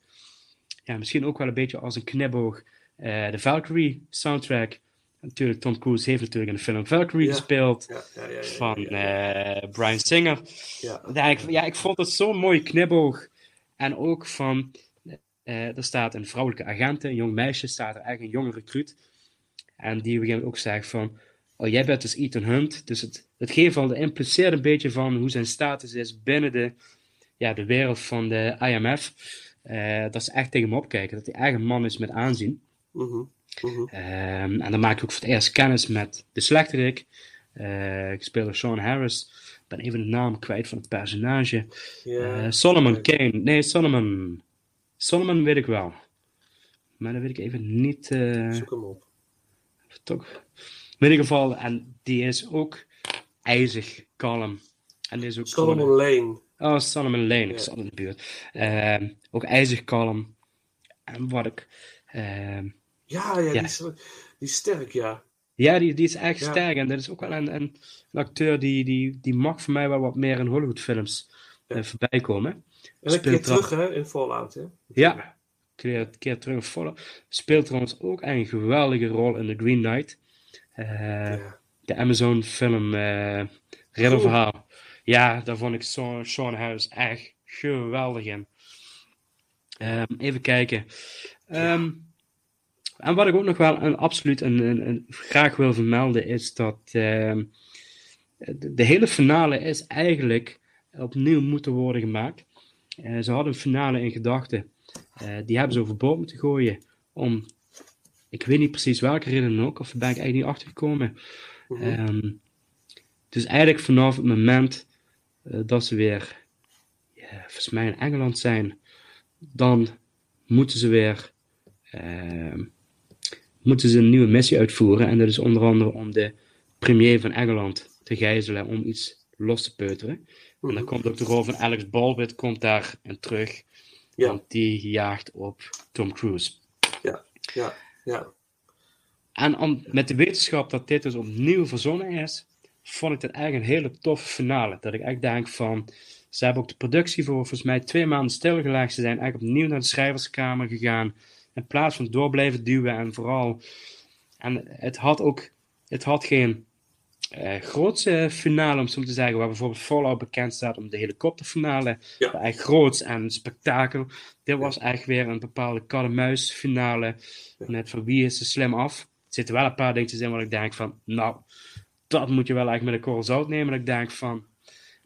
Speaker 3: ja, misschien ook wel een beetje als een knipoog, eh, de Valkyrie soundtrack. Natuurlijk, Tom Cruise heeft natuurlijk in de film Valkyrie
Speaker 2: Ja.
Speaker 3: gespeeld,
Speaker 2: Ja, ja,
Speaker 3: van eh, Brian Singer.
Speaker 2: Ja.
Speaker 3: Ja, ik, ja, ik vond het zo'n mooie knipoog. En ook van, eh, er staat een vrouwelijke agent, een jong meisje, staat er eigenlijk een jonge recruit. En die op een gegeven moment ook zegt van, oh jij bent dus Ethan Hunt. Dus het, het geeft al, impliceert een beetje van hoe zijn status is binnen de, ja, de wereld van de IMF. Eh, dat ze echt tegen hem opkijken, dat hij een man is met aanzien.
Speaker 2: Mhm, mhm.
Speaker 3: Ehm, en dan maak ik ook voor het eerst kennis met de slechterik. Eh ik speel door Sean Harris. Ik ben even de naam kwijt van het personage. Eh, Solomon. Kane. Nee, Solomon. Solomon weet ik wel. Maar dat weet ik even niet. eh,
Speaker 2: Zoek hem op.
Speaker 3: toch. In ieder geval, en die is ook ijzig kalm. En die is ook gewoon-
Speaker 2: Solomon Lane.
Speaker 3: Oh, Solomon Lane, ik zat in de buurt. Ehm, ook ijzig kalm. En wat ik. ehm,
Speaker 2: Ja, ja,
Speaker 3: Ja.
Speaker 2: Die, is, die is sterk, ja.
Speaker 3: Ja, die, die is echt
Speaker 2: Ja.
Speaker 3: sterk. En dat is ook wel een, een, een acteur die, die, die mag voor mij wel wat meer in Hollywood-films
Speaker 2: Ja.
Speaker 3: eh, voorbij komen.
Speaker 2: En een keer terug, hè, in Fallout, hè.
Speaker 3: Ja, keer, keer terug in Fallout. Speelt trouwens ook een geweldige rol in The Green Knight. Eh,
Speaker 2: Ja.
Speaker 3: De Amazon-film eh Ridderverhaal. Ja, daar vond ik Sean, Sean Harris echt geweldig in. Ehm, even kijken. Ehm, en wat ik ook nog wel een, absoluut een, een, een- graag wil vermelden is dat ehm, de, de hele finale is eigenlijk opnieuw moeten worden gemaakt. Eh, ze hadden een finale in gedachten. Eh, die hebben ze overboord moeten gooien om, ik weet niet precies welke reden ook, of daar ben ik eigenlijk niet achtergekomen.
Speaker 2: Mhm.
Speaker 3: Ehm, dus eigenlijk vanaf het moment eh, dat ze weer, volgens mij in Engeland zijn, dan moeten ze weer ehm, moeten ze een nieuwe missie uitvoeren. En dat is onder andere om de premier van Engeland te gijzelen, om iets los te peuteren. En dan
Speaker 2: Mhm.
Speaker 3: komt ook de rol van Alex Baldwin komt daar in terug.
Speaker 2: Ja.
Speaker 3: Want die jaagt op Tom Cruise.
Speaker 2: Ja, ja, ja.
Speaker 3: En om, met de wetenschap dat dit dus opnieuw verzonnen is, vond ik dit eigenlijk een hele toffe finale. Dat ik echt denk van, ze hebben ook de productie voor volgens mij twee maanden stilgelegd. Ze zijn eigenlijk opnieuw naar de schrijverskamer gegaan. In plaats van door blijven duwen en vooral... En het had ook, het had geen grootse finale, om zo te zeggen, waar bijvoorbeeld Fallout bekend staat om de helikopterfinale.
Speaker 2: Ja.
Speaker 3: Echt groots en spektakel. Dit was echt weer een bepaalde kat-en-muis finale. Met van wie is er slim af. Er zitten wel een paar dingetjes in waar ik denk van, nou, dat moet je wel echt met een korrel zout nemen. Dat ik denk van,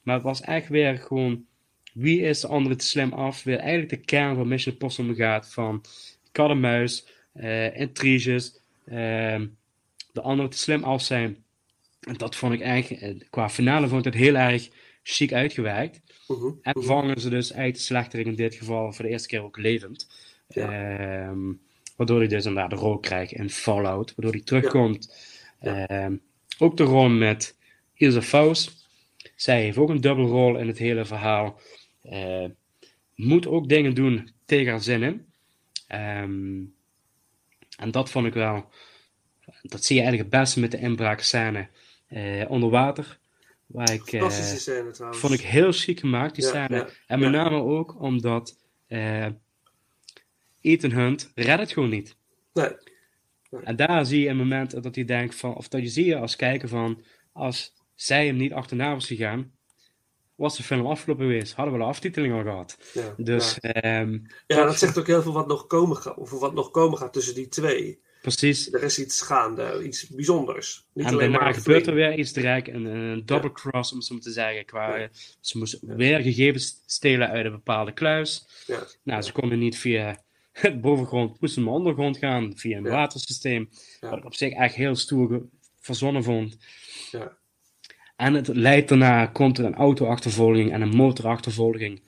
Speaker 3: maar het was echt weer gewoon, wie is de andere te slim af? Weer eigenlijk de kern van Mission Impossible gaat van kat en muis, eh, intriges, ehm, de anderen te slim af zijn. En dat vond ik eigenlijk, eh, qua finale vond ik het heel erg chic uitgewerkt.
Speaker 2: Mhm,
Speaker 3: En
Speaker 2: mhm.
Speaker 3: vangen ze dus uit de slechterik in dit geval voor de eerste keer ook levend. Ehm, waardoor hij dus inderdaad de rol krijgt in Fallout. Waardoor hij terugkomt. Ehm, ook de rol met Ilse Faust. Zij heeft ook een dubbelrol in het hele verhaal. Eh, moet ook dingen doen tegen haar zin in. Ehm, en dat vond ik wel Dat zie je eigenlijk het beste met de inbraakscène onder water. Waar ik, eh,
Speaker 2: Fantastische scène trouwens.
Speaker 3: vond ik heel chic gemaakt, die
Speaker 2: Ja,
Speaker 3: scène.
Speaker 2: ja,
Speaker 3: en met
Speaker 2: ja.
Speaker 3: name ook omdat eh, Ethan Hunt redt het gewoon niet.
Speaker 2: Nee,
Speaker 3: En daar zie je een moment dat hij denkt van, of dat je zie je als kijker van, als zij hem niet achterna was gegaan, was de film afgelopen geweest. Hadden we de aftiteling al gehad.
Speaker 2: ja,
Speaker 3: Dus
Speaker 2: ja.
Speaker 3: ehm,
Speaker 2: Ja, dat zegt ook heel veel wat nog komen gaat, of wat nog komen gaat tussen die twee.
Speaker 3: Precies.
Speaker 2: Er is iets gaande, iets bijzonders. Niet
Speaker 3: En
Speaker 2: alleen
Speaker 3: daarna
Speaker 2: maar
Speaker 3: gebeurt er weer iets direct, een, een double cross om het zo maar te zeggen. Qua, Ze moesten weer gegevens stelen uit een bepaalde kluis.
Speaker 2: Ja,
Speaker 3: Nou, ze konden niet via het bovengrond, moesten naar de ondergrond gaan, via een watersysteem. Wat ik op zich echt heel stoer verzonnen vond.
Speaker 2: ja,
Speaker 3: En het leidt daarna, komt er een auto-achtervolging en een motorachtervolging.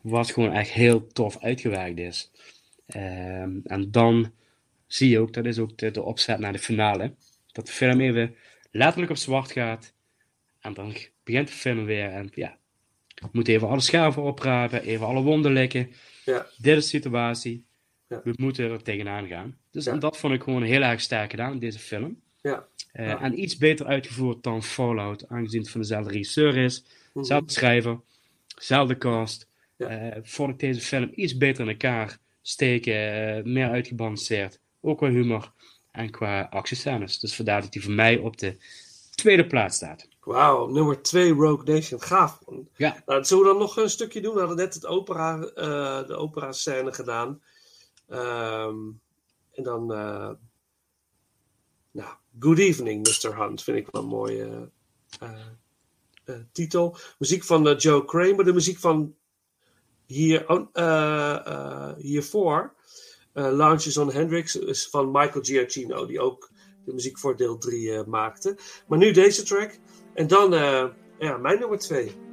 Speaker 3: Wat gewoon echt heel tof uitgewerkt is. Ehm, en dan zie je ook, dat is ook de, de opzet naar de finale. Dat de film even letterlijk op zwart gaat. En dan begint de film weer. En ja, we moeten even alle schaven oprapen, even alle wonden likken.
Speaker 2: ja,
Speaker 3: Dit is de situatie.
Speaker 2: Ja.
Speaker 3: We moeten er tegenaan gaan. Dus
Speaker 2: Ja.
Speaker 3: en dat vond ik gewoon heel erg sterk gedaan in deze film.
Speaker 2: ja.
Speaker 3: Eh,
Speaker 2: Ja.
Speaker 3: En iets beter uitgevoerd dan Fallout, aangezien het van dezelfde regisseur is.
Speaker 2: Mhm.
Speaker 3: Zelfde schrijver, zelfde cast.
Speaker 2: Ja.
Speaker 3: Eh, vond ik deze film iets beter in elkaar steken, eh, meer uitgebalanceerd. Ook qua humor en qua actiescènes. Dus vandaar dat hij voor mij op de tweede plaats staat.
Speaker 2: Wauw, nummer 2 Rogue Nation. Gaaf, man.
Speaker 3: Ja,
Speaker 2: Nou, zullen we dan nog een stukje doen? We hadden net het opera, eh, de opera-scène gedaan. Ehm, en dan... eh, nou, Good Evening, Mr. Hunt. Vind ik wel een mooie eh, titel. Muziek van Joe Kramer. De muziek van hier, oh, hiervoor... eh Launches on Hendrix is van Michael Giacchino. Die ook de muziek voor deel 3 maakte. Maar nu deze track. En dan eh, ja, mijn nummer 2.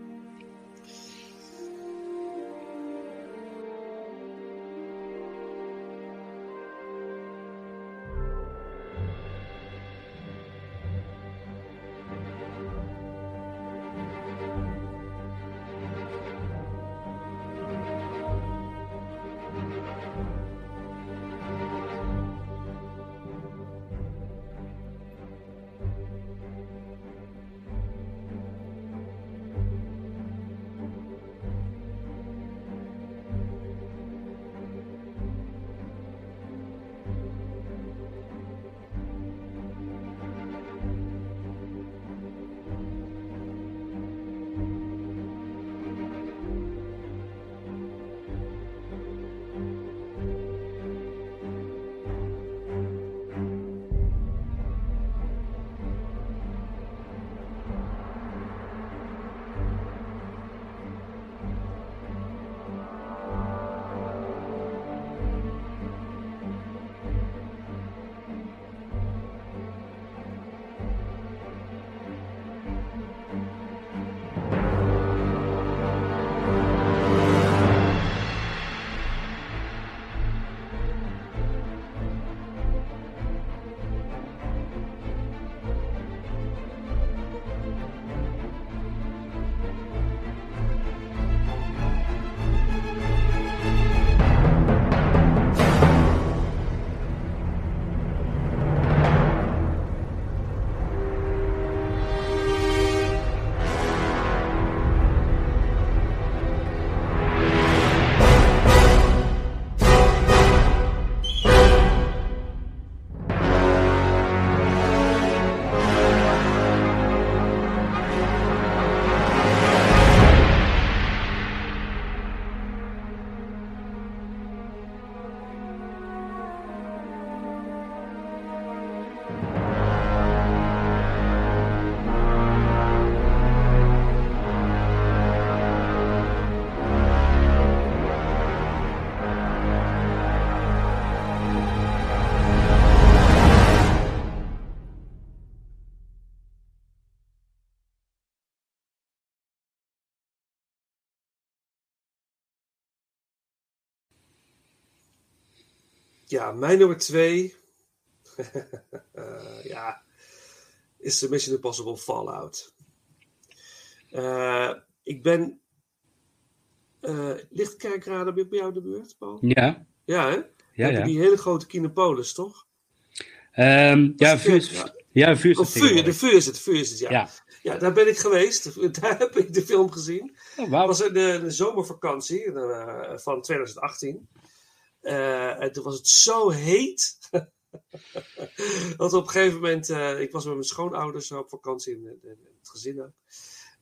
Speaker 2: Ja, mijn nummer twee. Eh, ja, is de Mission Impossible Fallout. Eh, ik ben. eh ligt Kerkrade bij jou in de buurt, Paul?
Speaker 3: ja,
Speaker 2: Ja, hè?
Speaker 3: ja.
Speaker 2: Die hele grote Kinopolis, toch?
Speaker 3: Ehm, ja, vuur
Speaker 2: het-
Speaker 3: is,
Speaker 2: ja.
Speaker 3: vuur
Speaker 2: Oh,
Speaker 3: het
Speaker 2: vuur, de vuur is het, vuur is het, ja.
Speaker 3: Ja.
Speaker 2: ja. daar ben ik geweest. Daar heb ik de film gezien.
Speaker 3: Oh,
Speaker 2: Het was in de, de zomervakantie van 2018. Eh, en toen was het zo heet. dat op een gegeven moment, eh, ik was met mijn schoonouders op vakantie in, het gezin. Toen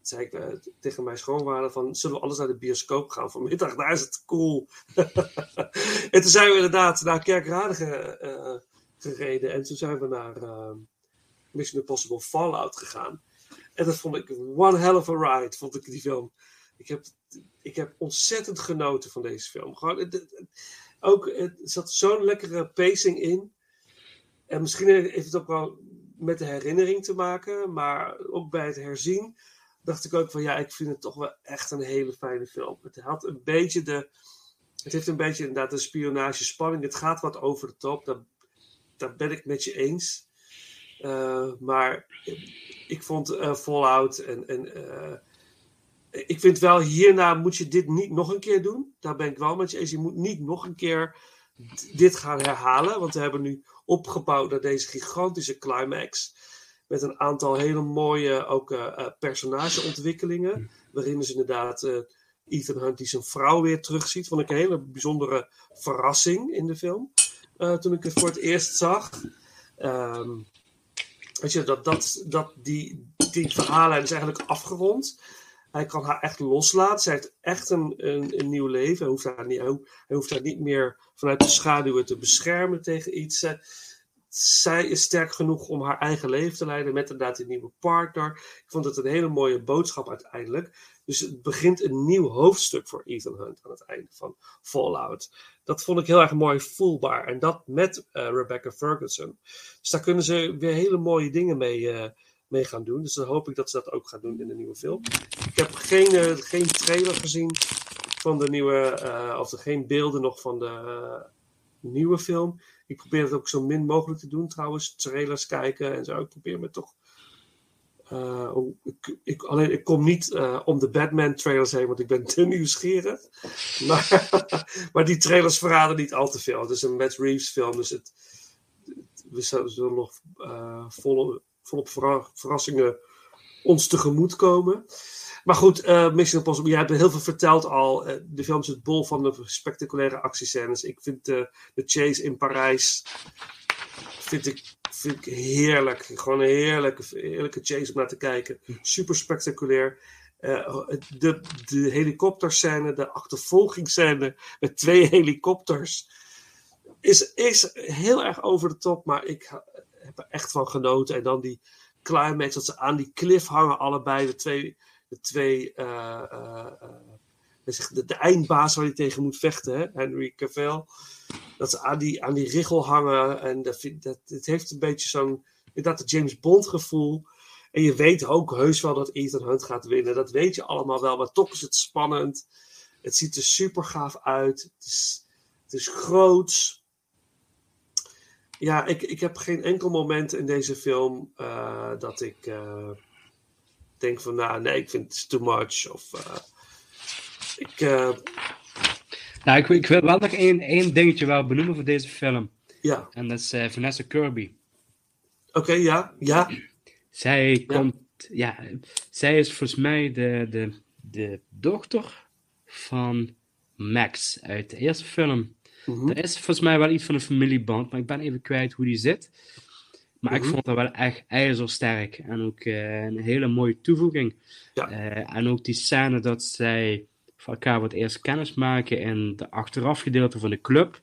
Speaker 2: zei ik eh, tegen mijn schoonvader van, zullen we alles naar de bioscoop gaan vanmiddag? Daar is het cool. en toen zijn we inderdaad naar Kerkrade ge- eh, gereden. En toen zijn we naar Mission Impossible Fallout gegaan. En dat vond ik one hell of a ride, vond ik die film. Ik heb, ik heb ontzettend genoten van deze film. Gewoon, ook, het zat zo'n lekkere pacing in. En misschien heeft het ook wel met de herinnering te maken. Maar ook bij het herzien dacht ik ook van ja, ik vind het toch wel echt een hele fijne film. Het had een beetje de. Het heeft een beetje inderdaad de spionage spanning. Het gaat wat over de top. Daar ben ik met je eens. Eh, maar ik vond eh, Fallout en, en eh, ik vind wel hierna moet je dit niet nog een keer doen. Daar ben ik wel met je eens. Je moet niet nog een keer dit gaan herhalen. Want we hebben nu opgebouwd naar deze gigantische climax. Met een aantal hele mooie ook eh, eh, personageontwikkelingen. Waarin dus inderdaad eh, Ethan Hunt die zijn vrouw weer terugziet. Vond ik een hele bijzondere verrassing in de film. toen ik het voor het eerst zag. Weet je, dat, dat, dat die, die verhaallijn is eigenlijk afgerond. Hij kan haar echt loslaten. Zij heeft echt een, een, een nieuw leven. Hij hoeft, haar niet, hij ho- hij hoeft haar niet meer vanuit de schaduwen te beschermen tegen iets. Eh, zij is sterk genoeg om haar eigen leven te leiden met inderdaad een nieuwe partner. Ik vond het een hele mooie boodschap uiteindelijk. Dus het begint een nieuw hoofdstuk voor Ethan Hunt aan het einde van Fallout. Dat vond ik heel erg mooi voelbaar. En dat met eh, Rebecca Ferguson. Dus daar kunnen ze weer hele mooie dingen mee, eh, mee gaan doen. Dus dan hoop ik dat ze dat ook gaan doen in de nieuwe film. Ik heb geen, eh, geen trailer gezien van de nieuwe, eh, of geen beelden nog van de eh, nieuwe film. Ik probeer het ook zo min mogelijk te doen trouwens. Trailers kijken en zo. Ik probeer me toch. ik, ik, alleen ik kom niet om de Batman trailers heen, want ik ben te nieuwsgierig. Maar, maar die trailers verraden niet al te veel. Het is een Matt Reeves film, dus het, we zullen nog volle, volop verra- verrassingen ons tegemoet komen. Maar goed, eh Mission Impossible, jij hebt heel veel verteld al. Eh, de film is het bol van de spectaculaire actiescènes. Ik vind de chase in Parijs vind ik, vind ik heerlijk. Gewoon een heerlijke, heerlijke chase om naar te kijken. Super spectaculair. Eh, de, de helikopterscène, de achtervolgingsscène met twee helikopters. Is, is heel erg over de top, maar ik heb er echt van genoten. En dan die climax, dat ze aan die cliff hangen, allebei. De twee, de, twee eh, eh, eh, de, de eindbaas waar hij tegen moet vechten, hè? Henry Cavill. Dat ze aan die, aan die richel hangen. En dat, dat, het heeft een beetje zo'n, inderdaad, James Bond gevoel. En je weet ook heus wel dat Ethan Hunt gaat winnen. Dat weet je allemaal wel, maar toch is het spannend. Het ziet er super gaaf uit. Het is, het is groots. Ja, ik, ik heb geen enkel moment in deze film eh, dat ik eh, denk van, nou, nee, ik vind het too much. Of eh, ik,
Speaker 3: Nou, ik, ik wil wel nog één, één dingetje wel benoemen voor deze film.
Speaker 2: ja,
Speaker 3: En dat is Vanessa Kirby.
Speaker 2: oké, ja, ja,
Speaker 3: Zij komt, ja, zij is volgens mij de, de, de dochter van Max uit de eerste film.
Speaker 2: Mhm,
Speaker 3: Er is volgens mij wel iets van een familieband, maar ik ben even kwijt hoe die zit. Maar ik
Speaker 2: Mhm.
Speaker 3: vond dat wel echt ijzersterk. En ook eh, een hele mooie toevoeging.
Speaker 2: Ja.
Speaker 3: Eh, en ook die scène dat zij voor elkaar wat eerst kennis maken in de achterafgedeelte van de club.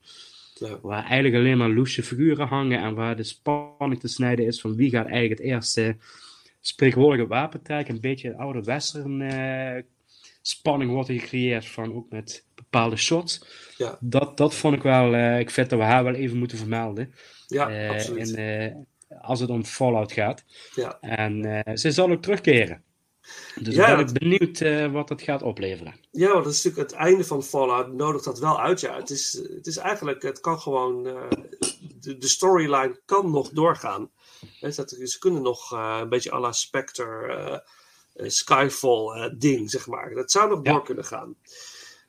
Speaker 2: ja,
Speaker 3: Waar eigenlijk alleen maar loesje figuren hangen en waar de spanning te snijden is van wie gaat eigenlijk het eerste spreekwoordelijke wapen trekken. Een beetje een oude western eh, spanning wordt er gecreëerd van ook met bepaalde shots.
Speaker 2: Ja.
Speaker 3: Dat, dat vond ik wel, eh, ik vind dat we haar wel even moeten vermelden.
Speaker 2: ja,
Speaker 3: Eh,
Speaker 2: absoluut.
Speaker 3: eh, als het om Fallout gaat.
Speaker 2: Ja.
Speaker 3: En ze zal ook terugkeren. Dus
Speaker 2: Ja,
Speaker 3: ik ben ik benieuwd wat dat gaat opleveren.
Speaker 2: Ja, want dat is natuurlijk het einde van Fallout nodigt dat wel uit. Ja, het is, het is eigenlijk, het kan gewoon, de, de storyline kan nog doorgaan. Dat, ze kunnen nog een beetje à la Spectre, eh, eh, Skyfall eh, ding, zeg maar. Dat zou nog
Speaker 3: Ja.
Speaker 2: door kunnen gaan.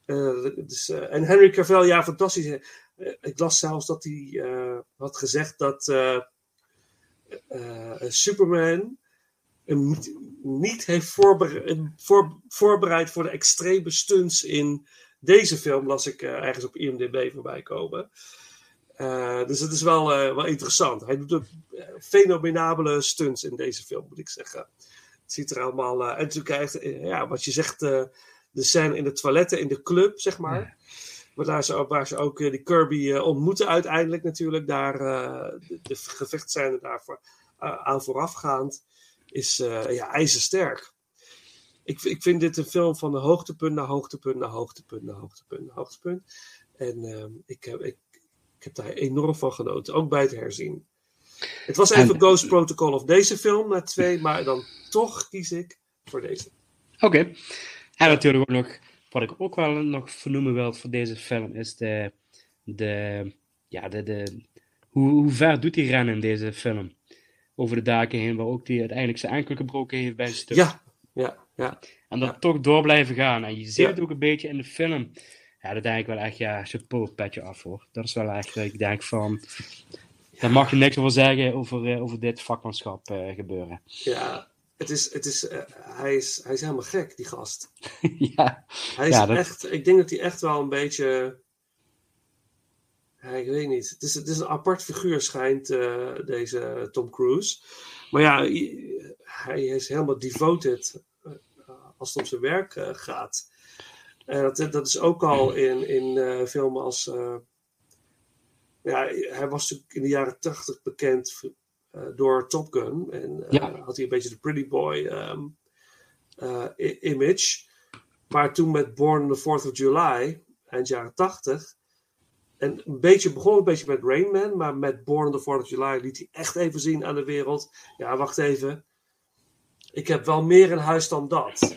Speaker 2: Eh, dus, eh, en Henry Cavill, ja, fantastisch. Eh, ik las zelfs dat hij had gezegd dat, Superman hem niet, heeft voorbereid, voor, de extreme stunts in deze film, las ik ergens op IMDb voorbij komen. Dus het is wel, wel interessant. Hij doet ook eh, fenomenabele stunts in deze film, moet ik zeggen. Het ziet er allemaal. eh, en natuurlijk ja, wat je zegt, de scène in de toiletten, in de club, zeg maar. Waar, daar ze, waar ze ook eh, die Kirby eh, ontmoeten uiteindelijk natuurlijk. Daar, eh, de, de gevechtscène daarvoor aan voorafgaand is ja, ijzersterk. Ik, ik vind dit een film van de hoogtepunt naar hoogtepunt naar hoogtepunt naar hoogtepunt naar hoogtepunt. En ehm, ik, heb, ik, ik heb daar enorm van genoten, ook bij het herzien. Het was even
Speaker 3: En-
Speaker 2: Ghost Protocol of deze film naar twee, maar dan toch kies ik voor deze.
Speaker 3: Oké. En natuurlijk ook nog, wat ik ook wel nog vernoemen wil voor deze film, is de, de, ja, de, de, hoe, hoe ver doet hij rennen in deze film? Over de daken heen, waar ook die uiteindelijk zijn enkel gebroken heeft bij een stuk.
Speaker 2: Ja, ja, ja.
Speaker 3: En dan
Speaker 2: Ja.
Speaker 3: toch door blijven gaan. En je ziet
Speaker 2: Ja.
Speaker 3: het ook een beetje in de film. Ja, dat denk ik wel echt, ja, chapeau, petje af hoor. Dat is wel echt, dat ik denk van, daar mag je niks over zeggen over, eh, over dit vakmanschap eh, gebeuren.
Speaker 2: ja. Het is, het is, eh, hij, is, hij is helemaal gek, die gast.
Speaker 3: ja,
Speaker 2: Hij is
Speaker 3: Ja, dat-
Speaker 2: echt, ik denk dat hij echt wel een beetje. Ja, ik weet niet. Het is, het is een apart figuur, schijnt eh, deze Tom Cruise. Maar ja, hij is helemaal devoted eh, als het om zijn werk gaat. Dat, dat is ook al in, in filmen als. ja, hij was natuurlijk in de jaren tachtig bekend door Top Gun. En eh,
Speaker 3: Ja.
Speaker 2: had hij een beetje de pretty boy ehm, eh, image. Maar toen met Born on the 4th of July, eind jaren 80. En een beetje, begon een beetje met Rain Man, maar met Born on the 4th of July liet hij echt even zien aan de wereld. Ja, wacht even. Ik heb wel meer in huis dan dat.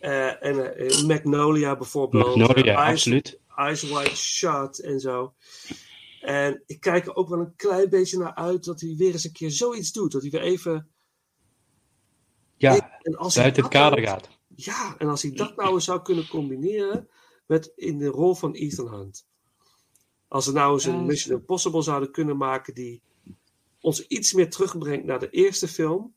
Speaker 2: Eh, en eh, Magnolia bijvoorbeeld.
Speaker 3: Magnolia,
Speaker 2: eh,
Speaker 3: absoluut.
Speaker 2: Eyes Wide Shut en zo. En ik kijk er ook wel een klein beetje naar uit dat hij weer eens een keer zoiets doet. Dat hij weer even.
Speaker 3: Ja,
Speaker 2: en als hij
Speaker 3: buiten het kader
Speaker 2: nou-
Speaker 3: gaat.
Speaker 2: Ja, en als hij dat nou eens zou kunnen combineren met in de rol van Ethan Hunt. Als we nou eens een Mission Impossible zouden kunnen maken die ons iets meer terugbrengt naar de eerste film.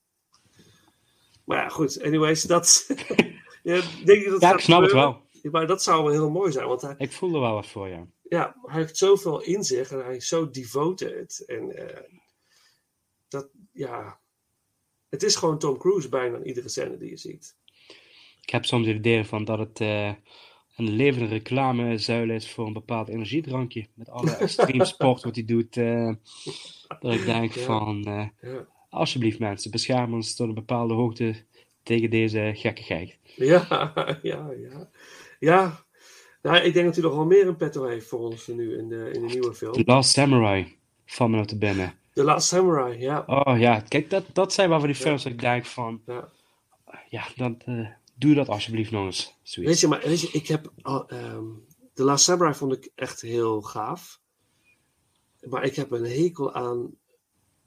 Speaker 2: Maar ja, goed, anyways, dat. ja, denk je dat
Speaker 3: Ja,
Speaker 2: gaat
Speaker 3: ik snap het wel.
Speaker 2: Maar dat zou wel heel mooi zijn, want hij,
Speaker 3: Ik voel er wel wat voor, ja.
Speaker 2: ja, hij heeft zoveel in zich en hij is zo devoted. En eh, dat, ja. Het is gewoon Tom Cruise bijna in iedere scène die je ziet.
Speaker 3: Ik heb soms het idee van dat het eh, een levende reclamezuil is voor een bepaald energiedrankje. Met alle extreme sport wat hij doet. eh, dat ik denk
Speaker 2: Ja.
Speaker 3: van,
Speaker 2: Ja,
Speaker 3: alsjeblieft mensen, bescherm ons tot een bepaalde hoogte tegen deze gekkigheid.
Speaker 2: ja, ja. Ja, ja. Nou, ik denk dat hij nog wel meer in petto heeft voor ons nu in de, in de nieuwe
Speaker 3: The
Speaker 2: film.
Speaker 3: Last Samurai van me te binnen.
Speaker 2: The Last Samurai, ja.
Speaker 3: Oh ja, kijk, dat, dat zijn wel van die films dat ik denk van,
Speaker 2: ja.
Speaker 3: ja, dan, eh, doe dat alsjeblieft nog eens. Zoiets.
Speaker 2: Weet je, maar weet je, ik heb. ehm, The Last Samurai vond ik echt heel gaaf. Maar ik heb een hekel aan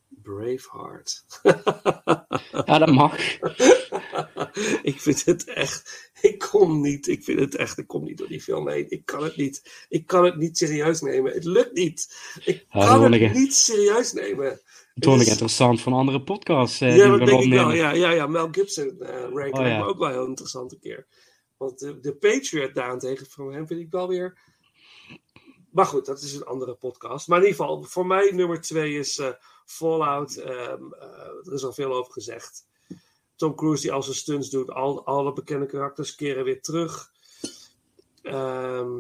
Speaker 2: Braveheart.
Speaker 3: Ja, dat mag.
Speaker 2: ik vind het echt. Ik kom niet. Ik vind het echt. Ik kom niet door die film heen. Ik kan het niet. Ik kan het niet serieus nemen. Het lukt niet. Ik
Speaker 3: Ja,
Speaker 2: kan het niet serieus nemen.
Speaker 3: Dat vond ik interessant van andere podcasts eh,
Speaker 2: ja,
Speaker 3: die we
Speaker 2: dat denk ik wel. Ja, ja, ja. Mel Gibson eh rank
Speaker 3: Oh, ja.
Speaker 2: ook wel heel interessant een keer. Want de, de Patriot daarentegen van hem vind ik wel weer. Maar goed, dat is een andere podcast. Maar in ieder geval, voor mij nummer twee is eh, Fallout. Ehm, eh, er is al veel over gezegd. Tom Cruise die al zijn stunts doet. Al, alle bekende karakters keren weer terug. Ehm,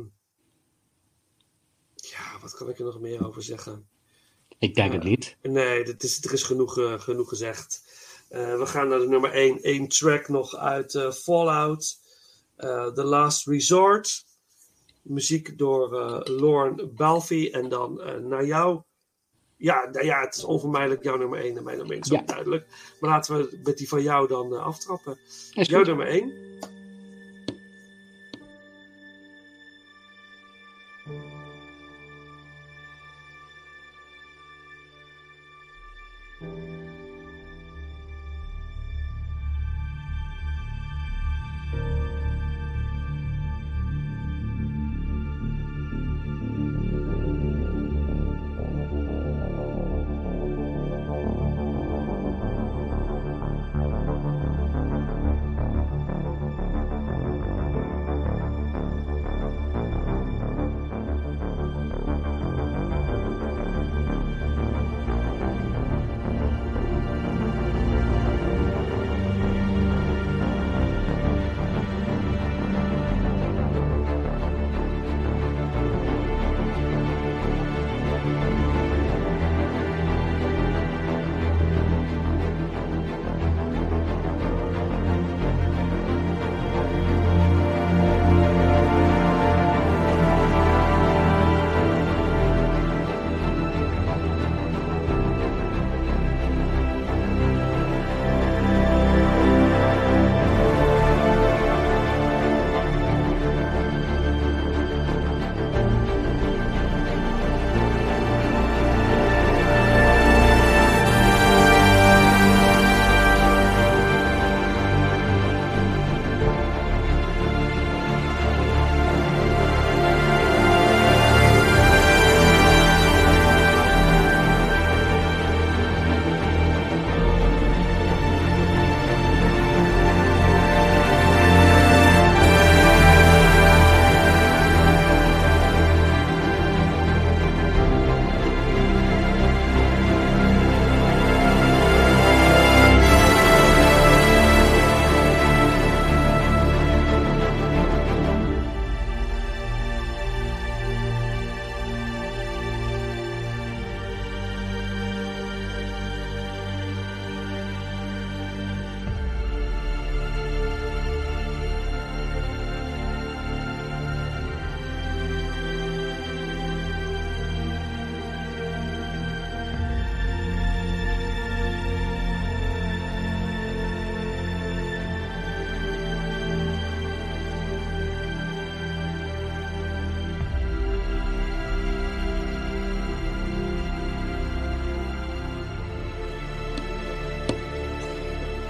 Speaker 2: ja, wat kan ik er nog meer over zeggen?
Speaker 3: Ik denk het niet.
Speaker 2: Nee, dit is, er is genoeg, eh, genoeg gezegd. Eh, we gaan naar de nummer 1. Eén track nog uit eh, Fallout. Eh, The Last Resort. Muziek door eh Lorne Balfi. En dan eh, naar jou. Ja, nou ja, het is onvermijdelijk jouw nummer 1 en mijn nummer 1 is
Speaker 3: Ja.
Speaker 2: duidelijk. Maar laten we met die van jou dan eh, aftrappen. Jouw nummer 1.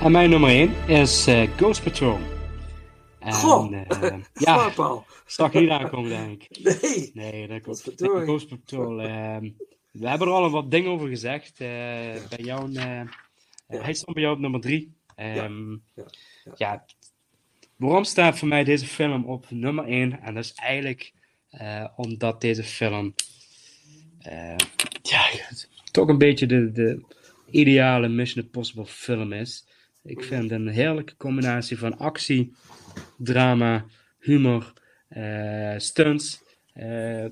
Speaker 3: En mijn nummer 1 is eh, Ghost Patrol. En,
Speaker 2: Goh,
Speaker 3: eh,
Speaker 2: ja. Paul.
Speaker 3: zag niet aankomen, denk ik.
Speaker 2: Nee.
Speaker 3: Nee, dat komt. Ghost Patrol. ehm, we hebben er al wat dingen over gezegd. eh, Bij jou,
Speaker 2: Ja.
Speaker 3: hij stond bij jou op nummer 3.
Speaker 2: Ja, ja, ja.
Speaker 3: ja, waarom staat voor mij deze film op nummer 1? En dat is eigenlijk omdat deze film eh, ja, toch een beetje de, de ideale Mission Impossible film is. Ik vind een heerlijke combinatie van actie, drama, humor, eh, stunts. Eh,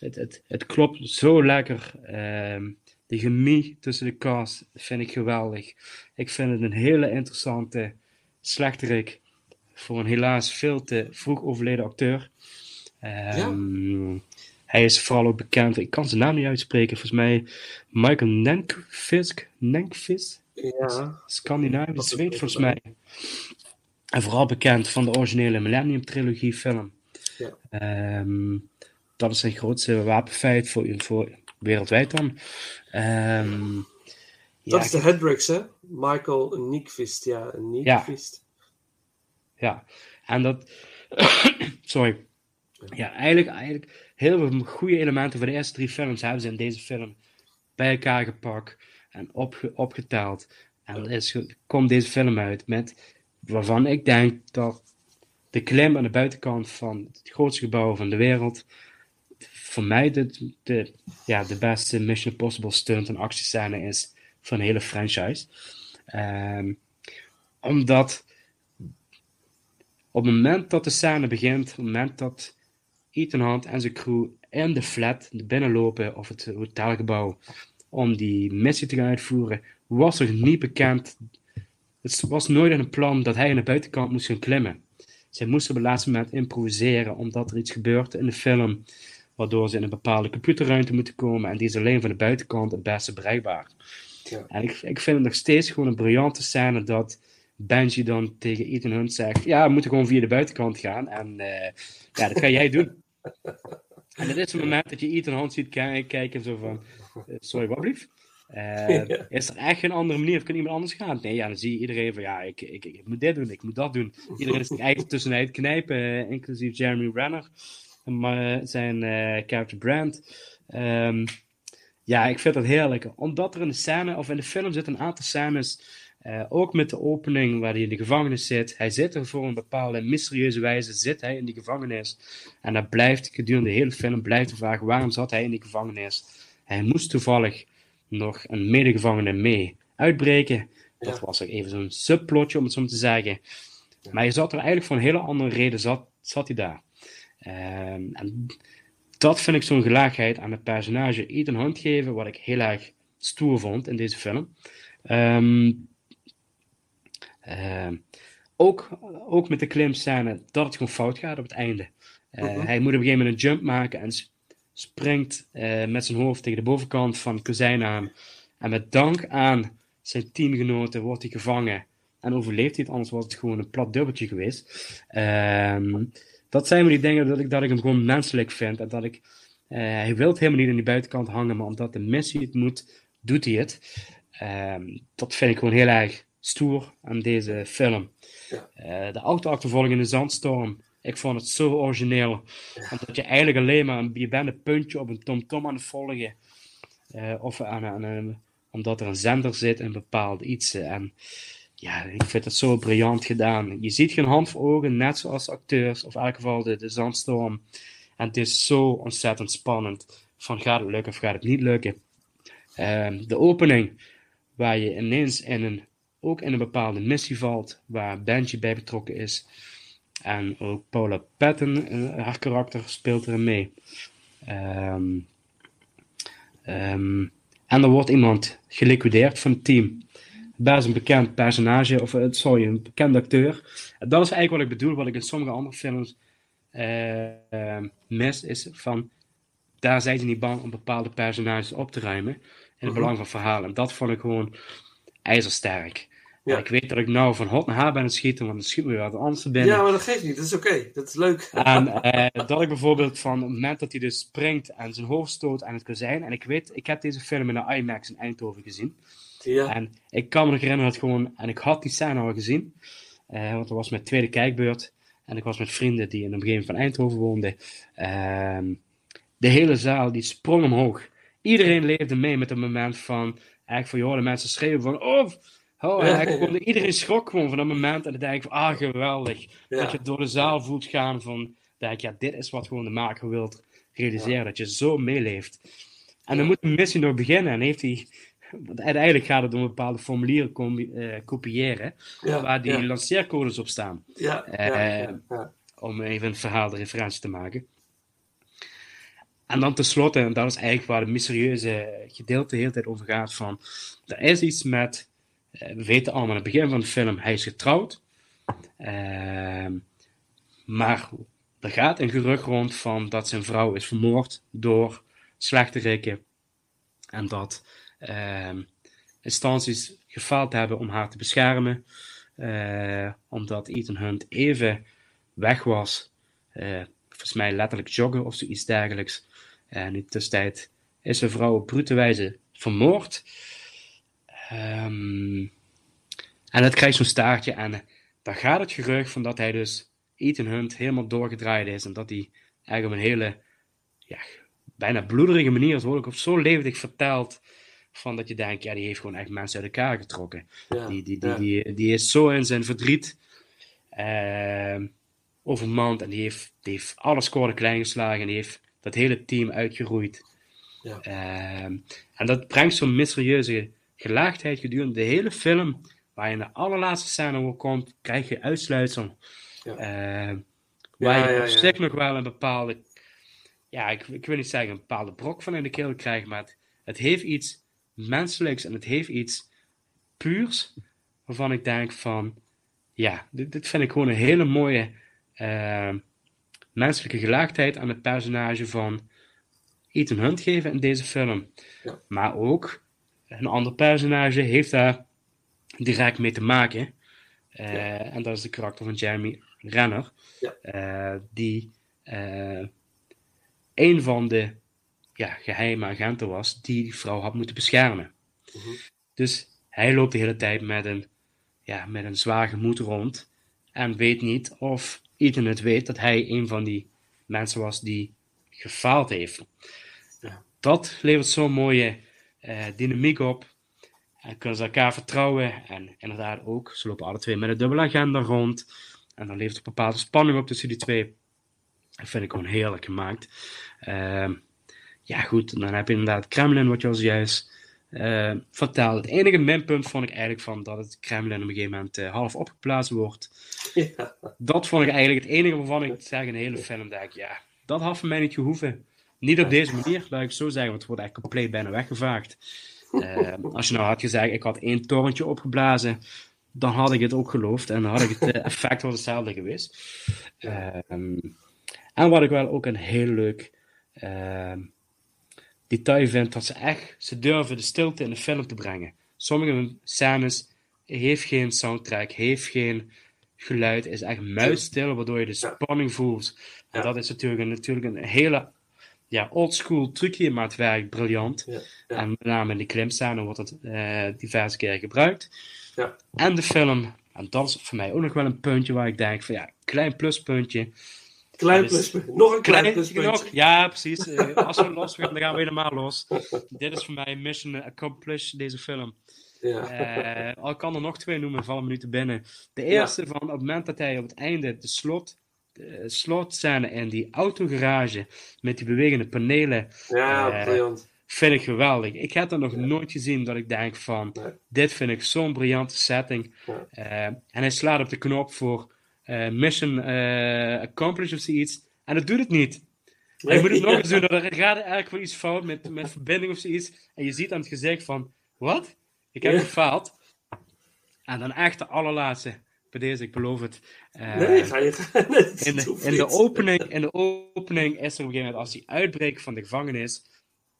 Speaker 3: het, het, het, klopt zo lekker. Ehm, de chemie tussen de cast vind ik geweldig. Ik vind het een hele interessante slechterik voor een helaas veel te vroeg overleden acteur. Ehm, Hij is vooral ook bekend, ik kan zijn naam niet uitspreken, volgens mij Michael Nenkvisk, Nenkvis,
Speaker 2: Ja.
Speaker 3: Scandinavisch,
Speaker 2: ook
Speaker 3: volgens mij. En vooral bekend van de originele Millennium Trilogie film.
Speaker 2: Ja.
Speaker 3: Ehm, dat is zijn grootste wapenfeit voor, voor wereldwijd dan. Ehm,
Speaker 2: Dat
Speaker 3: ja,
Speaker 2: is de Hendrix, hè? Michael Niekvist, ja. Niekvist.
Speaker 3: Ja, en dat. Sorry. Ja, eigenlijk, eigenlijk heel veel goede elementen van de eerste drie films hebben ze in deze film bij elkaar gepakt en opge, opgeteld. En is, komt deze film uit met waarvan ik denk dat de klim aan de buitenkant van het grootste gebouw van de wereld voor mij de, de, ja, de beste Mission Impossible stunt en actiescène is van de hele franchise. Ehm, omdat op het moment dat de scène begint, op het moment dat Ethan Hunt en zijn crew in de flat binnenlopen, of het hotelgebouw, om die missie te gaan uitvoeren, was er niet bekend. Het was nooit een plan dat hij aan de buitenkant moest gaan klimmen. Zij moesten op het laatste moment improviseren, omdat er iets gebeurt in de film, waardoor ze in een bepaalde computerruimte moeten komen, en die is alleen van de buitenkant het beste bereikbaar.
Speaker 2: Ja.
Speaker 3: En ik, ik vind het nog steeds gewoon een briljante scène dat Benji dan tegen Ethan Hunt zegt: Ja, we moeten gewoon via de buitenkant gaan. En eh, ja, dat ga jij doen. en dat is het moment dat je Ethan Hunt ziet kijken, kijken zo van: Sorry, wat blief? Eh,
Speaker 2: Ja.
Speaker 3: Is er echt geen andere manier? Of kan iemand anders gaan? Nee, ja, dan zie je iedereen van: Ja, ik, ik, ik moet dit doen, ik moet dat doen. Iedereen is zich eigenlijk tussenuit knijpen, eh, inclusief Jeremy Renner, maar zijn eh character Brand. Ehm, ja, ik vind dat heerlijk. Omdat er in de scène, of in de film zitten een aantal scènes, eh, ook met de opening waar hij in de gevangenis zit. Hij zit er voor een bepaalde mysterieuze wijze, zit hij in die gevangenis. En dat blijft gedurende de hele film, blijft de vraag, waarom zat hij in die gevangenis? Hij moest toevallig nog een medegevangene mee uitbreken. Dat was ook even zo'n subplotje, om het zo maar te zeggen. Maar hij zat er eigenlijk voor een hele andere reden, zat, zat hij daar. Ehm, en dat vind ik zo'n gelaagheid aan het personage Ethan Hunt geven, wat ik heel erg stoer vond in deze film. Ehm, ehm, ook, ook met de klimscène dat het gewoon fout gaat op het einde. Eh,
Speaker 2: Mhm.
Speaker 3: Hij moet op een gegeven moment een jump maken en springt eh, met zijn hoofd tegen de bovenkant van het kozijn aan. En met dank aan zijn teamgenoten wordt hij gevangen en overleeft hij het, anders was het gewoon een plat dubbeltje geweest. Ehm, dat zijn wel die dingen dat ik, dat ik hem gewoon menselijk vind. En dat ik, eh, hij wil helemaal niet aan die buitenkant hangen, maar omdat de missie het moet, doet hij het. Ehm, dat vind ik gewoon heel erg stoer aan deze film.
Speaker 2: Ja.
Speaker 3: Eh, de auto-achtervolging in de zandstorm. Ik vond het zo origineel. Omdat je eigenlijk alleen maar een, je een puntje op een tomtom aan het volgen. Eh, of aan, aan omdat er een zender zit in bepaald iets. En ja, ik vind het zo briljant gedaan. Je ziet geen hand voor ogen, net zoals acteurs, of in elk geval de, de zandstorm. En het is zo ontzettend spannend. Van gaat het lukken of gaat het niet lukken? Ehm, de opening, waar je ineens in een, ook in een bepaalde missie valt, waar Benji bij betrokken is. En ook Paula Patton, eh, haar karakter, speelt erin mee. Ehm, ehm, en er wordt iemand geliquideerd van het team. Best een bekend personage, of eh, sorry, een bekend acteur. Dat is eigenlijk wat ik bedoel, wat ik in sommige andere films eh, mis, is van, daar zijn ze niet bang om bepaalde personages op te ruimen, in het
Speaker 2: Mhm.
Speaker 3: belang van verhaal. En dat vond ik gewoon ijzersterk.
Speaker 2: Ja.
Speaker 3: Ik weet dat ik nou van hot naar haar ben aan het schieten, want dan schiet me weer wat anders te binnen.
Speaker 2: Ja, maar dat geeft niet. Dat is oké. Dat is leuk.
Speaker 3: En eh, dat ik bijvoorbeeld van het moment dat hij dus springt en zijn hoofd stoot aan het kozijn. En ik weet, ik heb deze film in de IMAX in Eindhoven gezien.
Speaker 2: Ja.
Speaker 3: En ik kan me nog herinneren dat gewoon, en ik had die scène al gezien, eh, want dat was mijn tweede kijkbeurt. En ik was met vrienden die in de omgeving van Eindhoven woonden. Ehm, de hele zaal die sprong omhoog. Iedereen leefde mee met het moment van, eigenlijk van, joh, de mensen schreeuwen van, oh, oh en gewoon, iedereen schrok gewoon van dat moment. En dan denk ik van, ah, geweldig.
Speaker 2: Ja.
Speaker 3: Dat je door de zaal voelt gaan van, denk ik, ja, dit is wat gewoon de maker wil realiseren. Dat je zo meeleeft. En dan moet de missie nog beginnen en heeft hij... Want uiteindelijk gaat het om bepaalde formulieren eh, kopiëren, waar die lanceercodes op staan. eh. Om even een verhaal de referentie te maken. En dan tenslotte, en dat is eigenlijk waar het mysterieuze gedeelte de hele tijd over gaat, van er is iets met, we weten allemaal aan het begin van de film, hij is getrouwd. Ehm, maar er gaat een gerucht rond van dat zijn vrouw is vermoord door slechterikken. En dat ehm, instanties gefaald hebben om haar te beschermen. eh, omdat Ethan Hunt even weg was. eh, volgens mij letterlijk joggen of zoiets dergelijks. En in de tussentijd is zijn vrouw op brute wijze vermoord. Ehm, en het krijgt zo'n staartje. En dan gaat het gerucht van dat hij dus Ethan Hunt helemaal doorgedraaid is. En dat hij eigenlijk op een hele ja, bijna bloederige manier, wordt ook op zo levendig verteld. Van dat je denkt, ja, die heeft gewoon echt mensen uit elkaar getrokken.
Speaker 2: Ja,
Speaker 3: Die, die, die,
Speaker 2: ja.
Speaker 3: die, die is zo in zijn verdriet ehm overmand en die heeft, die heeft alles kort klein geslagen en die heeft dat hele team uitgeroeid.
Speaker 2: Ja.
Speaker 3: Ehm, en dat brengt zo'n mysterieuze gelaagdheid gedurende de hele film, waar je in de allerlaatste scène ook komt, krijg je uitsluitsel.
Speaker 2: Ja.
Speaker 3: Ehm, waar
Speaker 2: Ja,
Speaker 3: je op zich nog wel een bepaalde, ja, ik, ik wil niet zeggen een bepaalde brok van in de keel krijgt, maar het, het heeft iets menselijks en het heeft iets puurs, waarvan ik denk van, ja, dit, dit vind ik gewoon een hele mooie eh, menselijke gelaagdheid aan het personage van Ethan Hunt geven in deze film.
Speaker 2: Ja.
Speaker 3: Maar ook een ander personage heeft daar direct mee te maken. Eh, En dat is de karakter van Jeremy Renner,
Speaker 2: Ja.
Speaker 3: eh, die eh, een van de ja, geheime agenten was die die vrouw had moeten beschermen.
Speaker 2: Mhm.
Speaker 3: Dus hij loopt de hele tijd met een, ja, met een zwaar gemoed rond en weet niet of Ethan het weet dat hij een van die mensen was die gefaald heeft.
Speaker 2: Ja.
Speaker 3: Dat levert zo'n mooie dynamiek op. En kunnen ze elkaar vertrouwen. En inderdaad ook, ze lopen alle twee met een dubbele agenda rond. En dan levert een bepaalde spanning op tussen die twee. Dat vind ik gewoon heerlijk gemaakt. Ehm, ja, goed, dan heb je inderdaad het Kremlin, wat je al juist eh vertelde. Het enige minpunt vond ik eigenlijk van dat het Kremlin op een gegeven moment eh, half opgeblazen wordt.
Speaker 2: Ja.
Speaker 3: Dat vond ik eigenlijk het enige waarvan ik zeg in de hele film denk, ja, dat had voor mij niet gehoeven. Niet op deze manier, laat ik zo zeggen, want het wordt eigenlijk compleet bijna weggevaagd. Eh, als je nou had gezegd, ik had één torentje opgeblazen, dan had ik het ook geloofd en dan had ik het eh, effect was hetzelfde geweest. Ehm, en wat ik wel ook een heel leuk ehm, detail vind, dat ze echt, ze durven de stilte in de film te brengen. Sommige scènes heeft geen soundtrack, heeft geen geluid, is echt muisstil, waardoor je de spanning voelt. En dat is natuurlijk een, natuurlijk een hele ja, oldschool trucje, maar het werkt briljant.
Speaker 2: Ja, ja.
Speaker 3: En met name in de klimscène wordt het eh, diverse keren gebruikt.
Speaker 2: Ja.
Speaker 3: En de film, en dat is voor mij ook nog wel een puntje waar ik denk van ja, klein pluspuntje.
Speaker 2: Klein
Speaker 3: Dat is-
Speaker 2: pluspunt. Nog een klein
Speaker 3: Klein,
Speaker 2: pluspuntje.
Speaker 3: nog, ja, precies. Eh, als we los gaan, dan gaan we helemaal los. Dit is voor mij mission accomplished, deze film.
Speaker 2: Ja.
Speaker 3: Eh, al kan er nog twee noemen, vallen minuten binnen. De eerste van op het moment dat hij op het einde de slot, slotscène in die autogarage met die bewegende panelen,
Speaker 2: ja,
Speaker 3: eh,
Speaker 2: briljant.
Speaker 3: vind ik geweldig. Ik heb dat nog nooit gezien dat ik denk van,
Speaker 2: Nee.
Speaker 3: dit vind ik zo'n briljante setting.
Speaker 2: Ja.
Speaker 3: Eh, en hij slaat op de knop voor eh, mission eh, accomplished of zoiets. En dat doet het niet. En je moet het nog eens doen, er gaat eigenlijk wel iets fout met, met verbinding of zoiets. En je ziet aan het gezicht van, wat? Ik heb gefaald. En dan echt de allerlaatste, bij deze, ik beloof het. Eh,
Speaker 2: Nee, ga je
Speaker 3: in, de, in, de opening, in de opening is er op een gegeven moment, als hij uitbreekt van de gevangenis,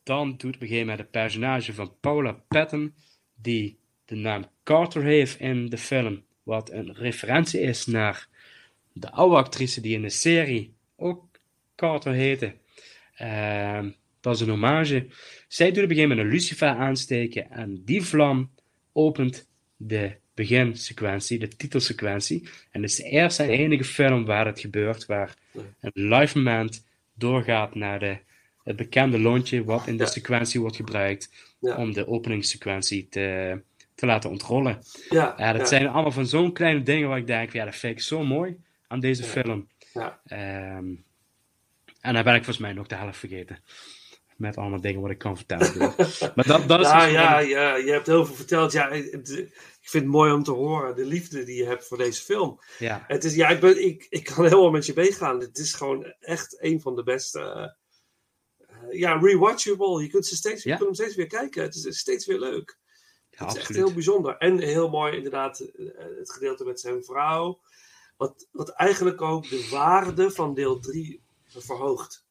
Speaker 3: dan doet op een gegeven moment het personage van Paula Patton, die de naam Carter heeft in de film, wat een referentie is naar de oude actrice die in de serie ook Carter heette. Ehm, dat is een hommage. Zij doet op een gegeven moment een lucifer aansteken en die vlam opent de beginsequentie, de titelsequentie. En het is de eerste en enige film waar het gebeurt, waar een live moment doorgaat naar de, het bekende lontje wat in de
Speaker 2: Ja.
Speaker 3: sequentie wordt gebruikt
Speaker 2: Ja.
Speaker 3: om de openingssequentie te, te laten ontrollen.
Speaker 2: Ja,
Speaker 3: Ja, dat
Speaker 2: ja,
Speaker 3: zijn allemaal van zo'n kleine dingen waar ik denk, ja, dat vind ik zo mooi aan deze film.
Speaker 2: ja.
Speaker 3: Ehm, en dan ben ik volgens mij nog de helft vergeten. Met allemaal dingen wat ik kan vertellen. maar dat, dat is
Speaker 2: Ja,
Speaker 3: dus
Speaker 2: ja,
Speaker 3: wel-
Speaker 2: ja, je hebt heel veel verteld. Ja, ik vind het mooi om te horen, de liefde die je hebt voor deze film.
Speaker 3: ja.
Speaker 2: Het is, ja, ik, ben, ik, ik kan helemaal met je meegaan. Het is gewoon echt een van de beste. eh, ja, rewatchable. Je kunt, ze steeds, je kunt hem steeds weer kijken. Het is steeds weer leuk.
Speaker 3: Ja,
Speaker 2: het is echt heel bijzonder. En heel mooi, inderdaad, eh, het gedeelte met zijn vrouw. Wat, wat eigenlijk ook de waarde van deel 3 verhoogt.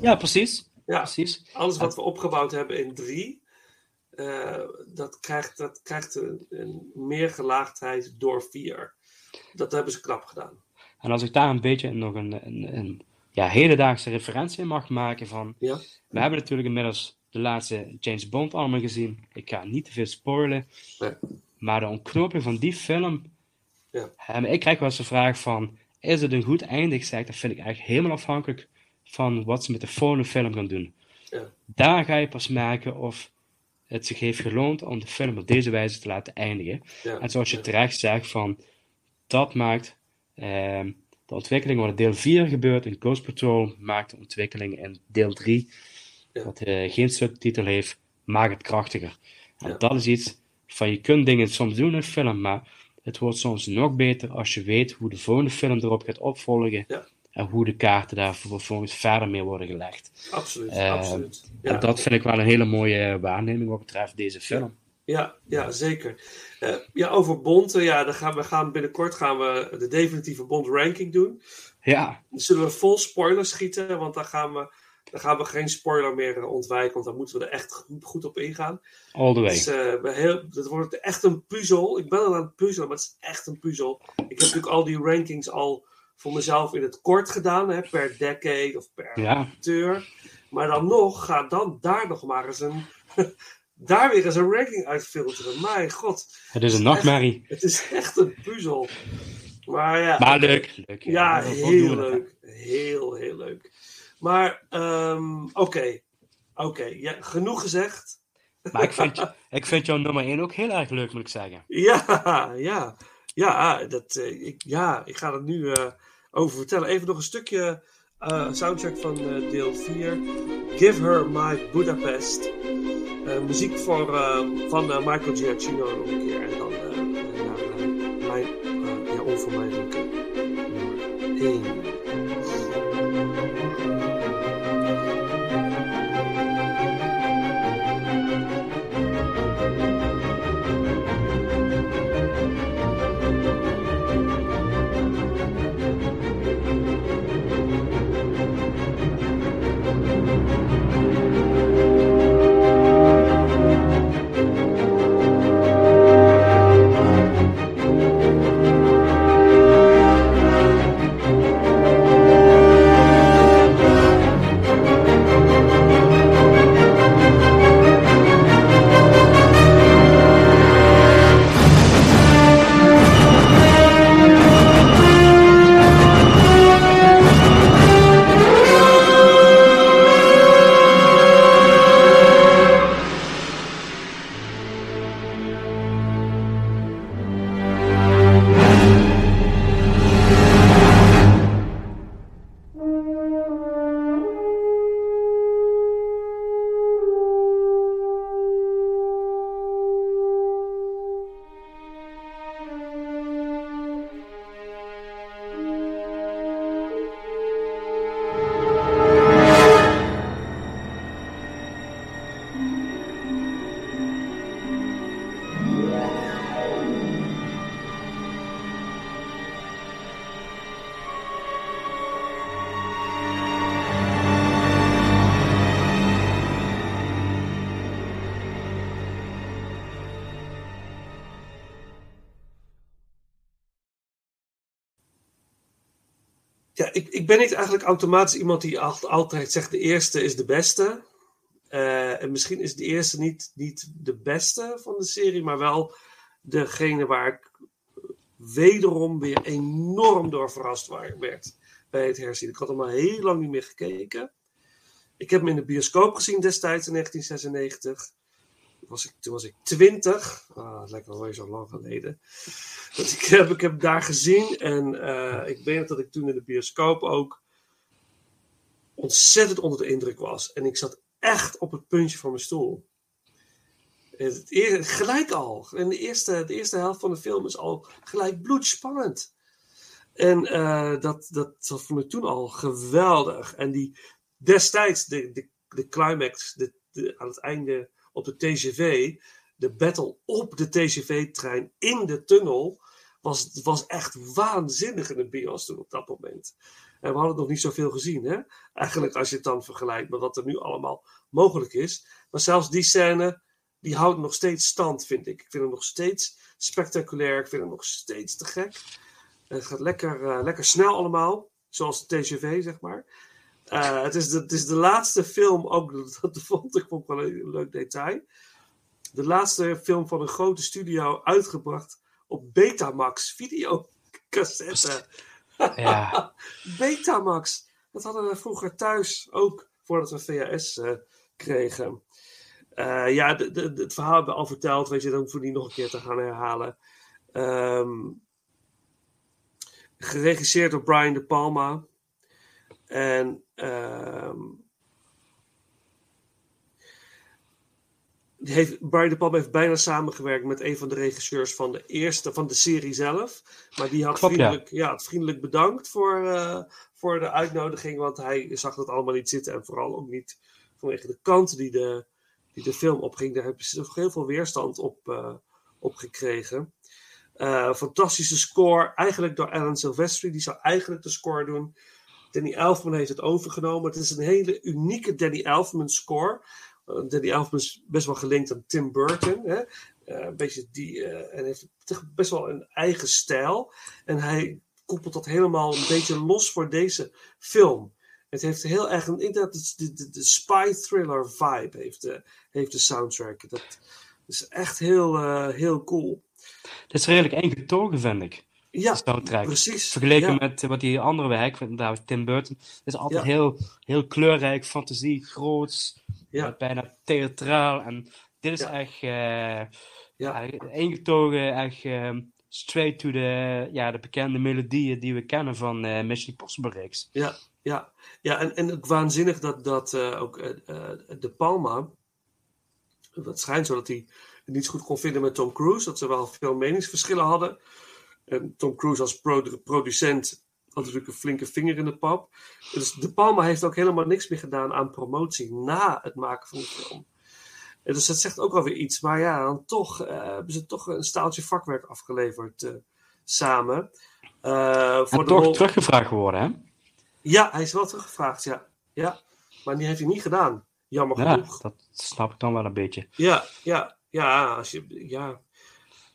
Speaker 3: Ja, precies.
Speaker 2: Ja,
Speaker 3: precies.
Speaker 2: alles wat we opgebouwd hebben in 3, dat krijgt, dat krijgt een, een meer gelaagdheid door 4. Dat hebben ze knap gedaan.
Speaker 3: En als ik daar een beetje nog een, een, een ja, hedendaagse referentie in mag maken van...
Speaker 2: Ja,
Speaker 3: We hebben natuurlijk inmiddels de laatste James Bond allemaal gezien. Ik ga niet te veel spoilen.
Speaker 2: Nee.
Speaker 3: Maar de ontknoping van die film...
Speaker 2: Ja.
Speaker 3: En ik krijg wel eens de vraag van... Is het een goed einde? Ik zeg, dat vind ik eigenlijk helemaal afhankelijk van wat ze met de volgende film gaan doen.
Speaker 2: Ja.
Speaker 3: Daar ga je pas merken of het zich heeft geloond om de film op deze wijze te laten eindigen.
Speaker 2: ja,
Speaker 3: En zoals je
Speaker 2: ja.
Speaker 3: terecht zegt, van, dat maakt ehm, de ontwikkeling wat in deel 4 gebeurt in Ghost Patrol, maakt de ontwikkeling in deel 3,
Speaker 2: Ja.
Speaker 3: wat eh, geen subtitel heeft, maakt het krachtiger. En dat is iets van, je kunt dingen soms doen in een film, maar het wordt soms nog beter als je weet hoe de volgende film erop gaat opvolgen. En hoe de kaarten daar vervolgens verder mee worden gelegd.
Speaker 2: Absoluut,
Speaker 3: Eh,
Speaker 2: absoluut. Ja.
Speaker 3: En dat vind ik wel een hele mooie waarneming wat betreft deze film.
Speaker 2: Ja, ja, zeker. Eh, ja, over Bond, ja, dan gaan we gaan binnenkort gaan we de definitieve Bond ranking doen.
Speaker 3: Ja,
Speaker 2: Dan zullen we vol spoilers schieten, want dan gaan we, dan gaan we geen spoiler meer eh, ontwijken, want dan moeten we er echt goed, goed op ingaan.
Speaker 3: all the way.
Speaker 2: Dus, we heel, dat wordt echt een puzzel. Ik ben al aan het puzzelen, maar het is echt een puzzel. Ik heb natuurlijk al die rankings al voor mezelf in het kort gedaan, hè, per decade of per
Speaker 3: Ja,
Speaker 2: acteur. Maar dan nog, ga dan daar nog maar eens een, daar weer eens een ranking uit filteren. Mijn god.
Speaker 3: het is een nachtmerrie.
Speaker 2: Het is echt een puzzel. Maar ja,
Speaker 3: Maar leuk. leuk
Speaker 2: ja heel leuk. Heel, heel leuk. Maar, ehm, oké. Oké, ja, genoeg gezegd.
Speaker 3: Maar ik vind, ik vind jouw nummer 1 ook heel erg leuk, moet ik zeggen.
Speaker 2: Ja, ja. Ja, dat, eh, ik, ja ik ga er nu eh, over vertellen. Even nog een stukje eh, soundtrack van eh, deel 4. Give Her My Budapest. Eh, muziek voor, van Michael Giacchino nog een keer. En dan mijn eh, ja, onvermijdelijke nummer 1. Ben niet eigenlijk automatisch iemand die al- altijd zegt de eerste is de beste. Eh, en misschien is de eerste niet, niet de beste van de serie, maar wel degene waar ik wederom weer enorm door verrast werd bij het herzien. Ik had hem al heel lang niet meer gekeken. Ik heb hem in de bioscoop gezien destijds in 1996. Was ik, toen was ik 20. Ah, lekker alweer zo lang geleden. Dat ik, heb, ik heb daar gezien. En eh, ik weet dat ik toen in de bioscoop ook ontzettend onder de indruk was. En ik zat echt op het puntje van mijn stoel. Het eer- gelijk al. En de eerste, de eerste helft van de film is al gelijk bloedspannend. En eh, dat, dat, vond ik toen al geweldig. En die destijds, de, de, de climax de- aan het einde op de TGV, de battle op de TGV-trein in de tunnel, was, was echt waanzinnig in de bios toen op dat moment. En we hadden nog niet zoveel gezien, hè? Eigenlijk als je het dan vergelijkt met wat er nu allemaal mogelijk is. Maar zelfs die scène, die houdt nog steeds stand, vind ik. Ik vind hem nog steeds spectaculair. Ik vind hem nog steeds te gek. Het gaat lekker, eh, lekker snel allemaal. Zoals de TGV, zeg maar. Eh, het, is de, het is de laatste film, ook dat vond ik ook wel een leuk detail. De laatste film van een grote studio uitgebracht op Betamax videocassette.
Speaker 3: Ja.
Speaker 2: Betamax. Dat hadden we vroeger thuis ook, voordat we VHS eh, kregen. Eh, ja, de, de, de- het verhaal hebben we al verteld, weet je, dan hoeven we niet nog een keer te gaan herhalen. Ehm, geregisseerd door Brian De Palma. En ehm, die heeft, Brian De Palma heeft bijna samengewerkt met een van de regisseurs van de eerste, van de serie zelf. Maar die had, vriendelijk, ja. vriendelijk bedankt voor, eh, voor de uitnodiging, want hij zag dat allemaal niet zitten. En vooral ook niet vanwege de kant die de, die de film opging. Daar hebben ze nog heel veel weerstand op, eh, op gekregen. Eh, fantastische score, eigenlijk door Alan Silvestri. Die zou eigenlijk de score doen. Danny Elfman heeft het overgenomen. Het is een hele unieke Danny Elfman score. Danny Elfman is best wel gelinkt aan Tim Burton. Hè? Eh, een beetje die, eh, en heeft best wel een eigen stijl. En hij koppelt dat helemaal een beetje los voor deze film. Het heeft heel erg een, inderdaad, de, spy thriller vibe heeft de, heeft de soundtrack. Dat is echt heel, eh, heel cool.
Speaker 3: Het is redelijk ingetogen, vind ik.
Speaker 2: Ja,
Speaker 3: de soundtrack.
Speaker 2: precies.
Speaker 3: Vergeleken
Speaker 2: Ja.
Speaker 3: met eh, wat die andere werk van Tim Burton. Is altijd
Speaker 2: Ja.
Speaker 3: heel, heel kleurrijk, fantasie, groots,
Speaker 2: Ja.
Speaker 3: eh, bijna theatraal. En dit is echt
Speaker 2: Ja.
Speaker 3: ja, ingetogen, echt ehm, straight to the, ja, de bekende melodieën die we kennen van eh Mission Impossible reeks.
Speaker 2: Ja, ja. ja en, en ook waanzinnig dat, dat ook De Palma. Het schijnt zo dat hij het niet zo goed kon vinden met Tom Cruise. Dat ze wel veel meningsverschillen hadden. En Tom Cruise als produ- producent had natuurlijk een flinke vinger in de pap. Dus De Palma heeft ook helemaal niks meer gedaan aan promotie na het maken van de film. En dus dat zegt ook alweer iets. Maar ja, dan toch eh, hebben ze toch een staaltje vakwerk afgeleverd eh, samen. Eh, voor
Speaker 3: En
Speaker 2: de
Speaker 3: toch
Speaker 2: rol-
Speaker 3: teruggevraagd geworden, hè?
Speaker 2: ja, hij is wel teruggevraagd, ja. ja. Maar die heeft hij niet gedaan. Jammer
Speaker 3: Ja,
Speaker 2: genoeg.
Speaker 3: dat snap ik dan wel een beetje.
Speaker 2: Ja, ja, ja. Als je, ja.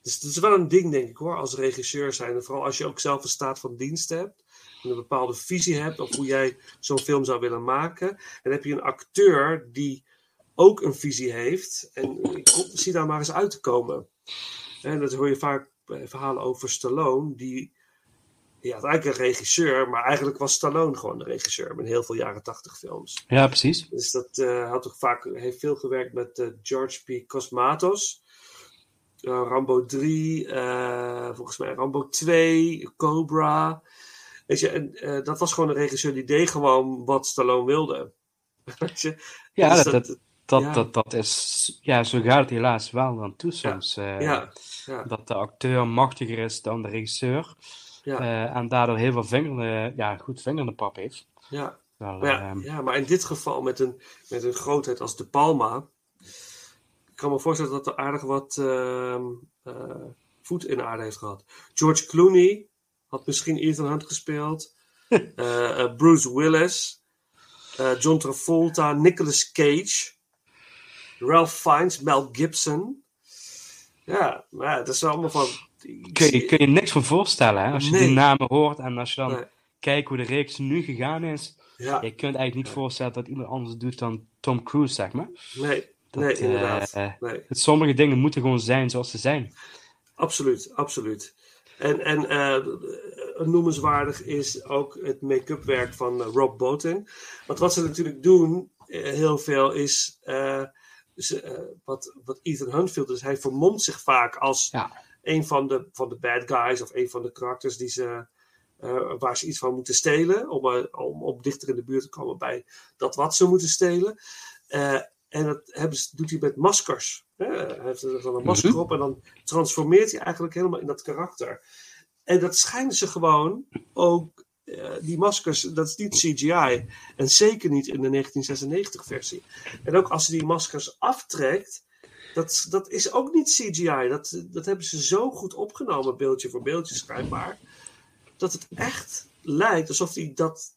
Speaker 2: Dus het is wel een ding, denk ik hoor, als regisseur zijn. En vooral als je ook zelf een staat van dienst hebt. En een bepaalde visie hebt op hoe jij zo'n film zou willen maken. En dan heb je een acteur die ook een visie heeft. En kom, zie daar maar eens uit te komen. En dat hoor je vaak verhalen over Stallone. Die ja, had eigenlijk een regisseur, maar eigenlijk was Stallone gewoon de regisseur met heel veel jaren tachtig films.
Speaker 3: Ja, precies.
Speaker 2: Dus dat eh, had toch vaak, heeft veel gewerkt met eh, George P. Cosmatos. Eh, Rambo 3, eh, volgens mij Rambo 2, Cobra. Weet je, en, eh, dat was gewoon een regisseur die deed gewoon wat Stallone wilde. Weet je?
Speaker 3: Ja,
Speaker 2: Dus
Speaker 3: dat, dat, dat,
Speaker 2: ja.
Speaker 3: dat, dat is... Ja, zo gaat het helaas wel aan toe soms.
Speaker 2: ja, ja,
Speaker 3: Dat de acteur machtiger is dan de regisseur.
Speaker 2: ja,
Speaker 3: eh, en daardoor heel veel vinger, ja, goed vinger in de pap heeft.
Speaker 2: ja.
Speaker 3: Wel,
Speaker 2: Maar ja,
Speaker 3: ehm,
Speaker 2: ja, maar in dit geval met een, met een grootheid als De Palma. Ik kan me voorstellen dat er aardig wat ehm, eh, voet in de aarde heeft gehad. George Clooney had misschien Ethan Hunt gespeeld. Eh, eh, Bruce Willis. John Travolta. Nicolas Cage. Ralph Fiennes. Mel Gibson. Ja, maar dat is allemaal van...
Speaker 3: kun, je, kun je niks van voorstellen, hè? Als je
Speaker 2: Nee.
Speaker 3: die namen hoort en als je dan
Speaker 2: Nee.
Speaker 3: kijkt hoe de reeks nu gegaan is.
Speaker 2: Ja,
Speaker 3: Je kunt eigenlijk niet voorstellen dat iemand anders doet dan Tom Cruise, zeg maar.
Speaker 2: nee,
Speaker 3: Dat,
Speaker 2: nee, inderdaad.
Speaker 3: eh,
Speaker 2: nee.
Speaker 3: Het, sommige dingen moeten gewoon zijn zoals ze zijn.
Speaker 2: Absoluut, absoluut. En, en eh, noemenswaardig is ook het make-up werk van eh, Rob Bottin. Want wat ze natuurlijk doen, heel veel, is ze, wat, wat Ethan Hunt viel. Dus hij vermomt zich vaak als
Speaker 3: Ja.
Speaker 2: een van de, van de bad guys of een van de karakters die ze, waar ze iets van moeten stelen. Om, om, om dichter in de buurt te komen bij dat wat ze moeten stelen. En dat hebben ze, doet hij met maskers. Hè? Hij heeft er dan een masker
Speaker 3: Mhm.
Speaker 2: op en dan transformeert hij eigenlijk helemaal in dat karakter. En dat schijnen ze gewoon ook, eh, die maskers, dat is niet CGI. En zeker niet in de 1996-versie. En ook als ze die maskers aftrekt, dat, dat is ook niet CGI. Dat, dat hebben ze zo goed opgenomen, beeldje voor beeldje schijnbaar. Dat het echt lijkt alsof hij dat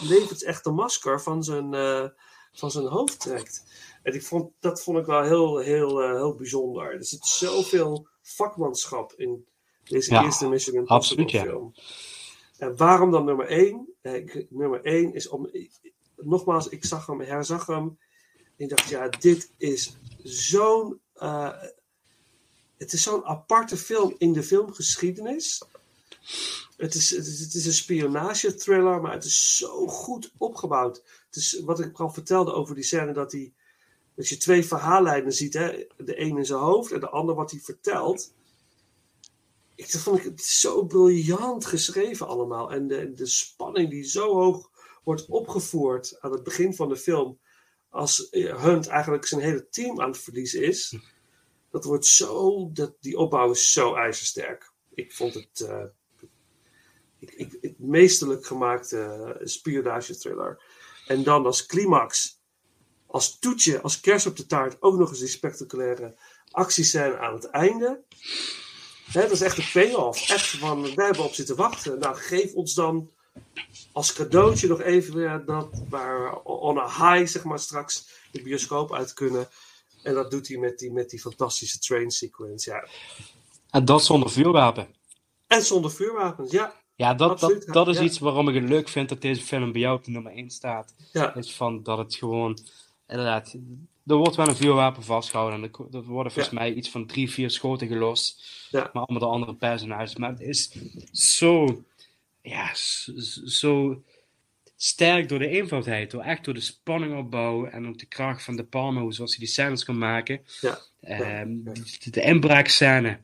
Speaker 2: levensechte masker van zijn, eh, van zijn hoofd trekt. En ik vond, dat vond ik wel heel, heel, eh, heel bijzonder. Er zit zoveel vakmanschap in deze
Speaker 3: Ja,
Speaker 2: eerste Mission
Speaker 3: absoluut, ja.
Speaker 2: film. En waarom dan nummer 1? nummer 1 is om. nogmaals, ik zag hem, herzag hem. En ik dacht, ja, dit is zo'n. eh, het is zo'n aparte film in de filmgeschiedenis. Het is, het is, het is een spionage-thriller, maar het is zo goed opgebouwd. Wat ik al vertelde over die scène dat, hij, dat je twee verhaallijnen ziet. Hè? De een in zijn hoofd en de ander wat hij vertelt. Ik vond het zo briljant geschreven allemaal. En de, de spanning die zo hoog wordt opgevoerd aan het begin van de film. Als Hunt eigenlijk zijn hele team aan het verliezen is. Dat wordt zo, dat, die opbouw is zo ijzersterk. Ik vond het eh, ik, ik, gemaakte eh, spionage thriller. En dan als climax, als toetje, als kers op de taart, ook nog eens die spectaculaire actiescène aan het einde. Dat is echt een payoff. Echt van, wij hebben op zitten wachten. Nou, geef ons dan als cadeautje nog even weer dat waar we on a high, zeg maar, straks de bioscoop uit kunnen. En dat doet hij met die, met die fantastische train sequence. Ja.
Speaker 3: En dat zonder vuurwapen.
Speaker 2: En zonder vuurwapens, ja.
Speaker 3: Ja, dat,
Speaker 2: Absoluut,
Speaker 3: dat, dat is
Speaker 2: ja.
Speaker 3: iets waarom ik het leuk vind dat deze film bij jou op de nummer 1 staat.
Speaker 2: ja.
Speaker 3: Is van dat het gewoon, inderdaad, er wordt wel een vuurwapen vastgehouden. En er, worden volgens mij iets van drie, vier schoten gelost. Maar allemaal de andere personages. Maar het is zo, ja, zo sterk door de eenvoudheid. Door echt door de spanning opbouwen en ook de kracht van De Palma, hoe zoals hij die scènes kan maken.
Speaker 2: Ja.
Speaker 3: Ehm. De, de inbraakscène.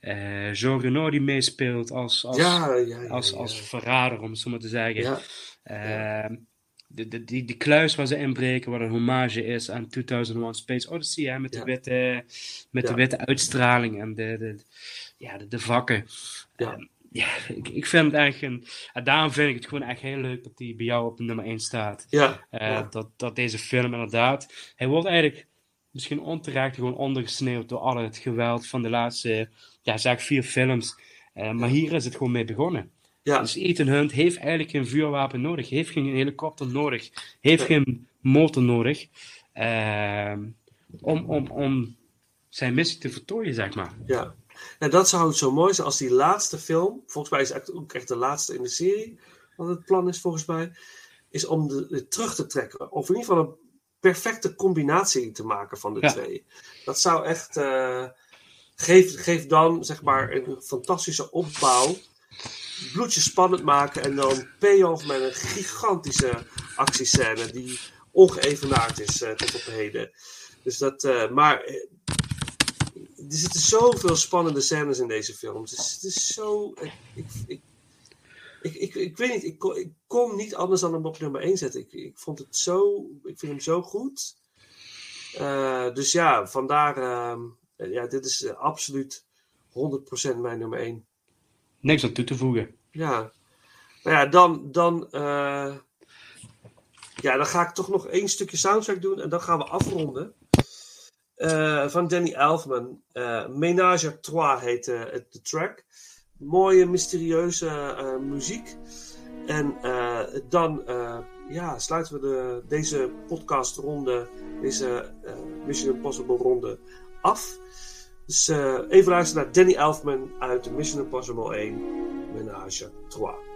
Speaker 3: Eh Jean Reno die meespeelt als, als,
Speaker 2: ja, ja, ja,
Speaker 3: als, als verrader, om het zo maar te zeggen. Ehm, de, de, die, die kluis waar ze inbreken, wat een hommage is aan 2001 Space Odyssey, hè, met, de, witte, met de witte uitstraling en de, de, ja, de, de vakken.
Speaker 2: Ja.
Speaker 3: Ehm, ja, ik, ik vind het eigenlijk een. En daarom vind ik het gewoon echt heel leuk dat die bij jou op nummer 1 staat.
Speaker 2: ja,
Speaker 3: Eh,
Speaker 2: ja.
Speaker 3: dat, dat deze film inderdaad. Hij wordt eigenlijk misschien onterecht gewoon ondergesneeuwd door al het geweld van de laatste, ja, zeg vier films. Eh, maar hier is het gewoon mee begonnen.
Speaker 2: ja.
Speaker 3: Dus Ethan Hunt heeft eigenlijk geen vuurwapen nodig, heeft geen helikopter nodig, heeft geen motor nodig ehm, om, om, om zijn missie te voltooien, zeg maar.
Speaker 2: Ja. En dat zou het zo mooi zijn als die laatste film, volgens mij is het ook echt de laatste in de serie, wat het plan is volgens mij, is om de, de terug te trekken. Of in ieder geval een perfecte combinatie te maken van de
Speaker 3: Ja.
Speaker 2: twee. Dat zou echt, eh geef, dan zeg maar een fantastische opbouw, bloedje spannend maken en dan payoff met een gigantische actiescène die ongeëvenaard is eh, tot op heden. Dus dat, eh, maar eh, er zitten zoveel spannende scènes in deze film. Het is, het is zo. Ik, ik, ik, ik, weet niet, ik kon, niet anders dan hem op nummer 1 zetten. Ik, ik vond het zo. Ik vind hem zo goed. Dus ja, vandaar. ehm, ja, dit is eh, absoluut 100% mijn nummer 1.
Speaker 3: Niks aan toe te voegen.
Speaker 2: Ja. Nou ja, dan. dan eh, ja, dan ga ik toch nog één stukje soundtrack doen en dan gaan we afronden. Eh, van Danny Elfman. Eh Ménage à Trois heet eh, het- de track. Mooie, mysterieuze eh, muziek. En eh, dan eh, ja, sluiten we de, deze podcastronde, deze eh, Mission Impossible ronde af. Dus uh, even luisteren naar Danny Elfman uit Mission Impossible 1, Menage 3.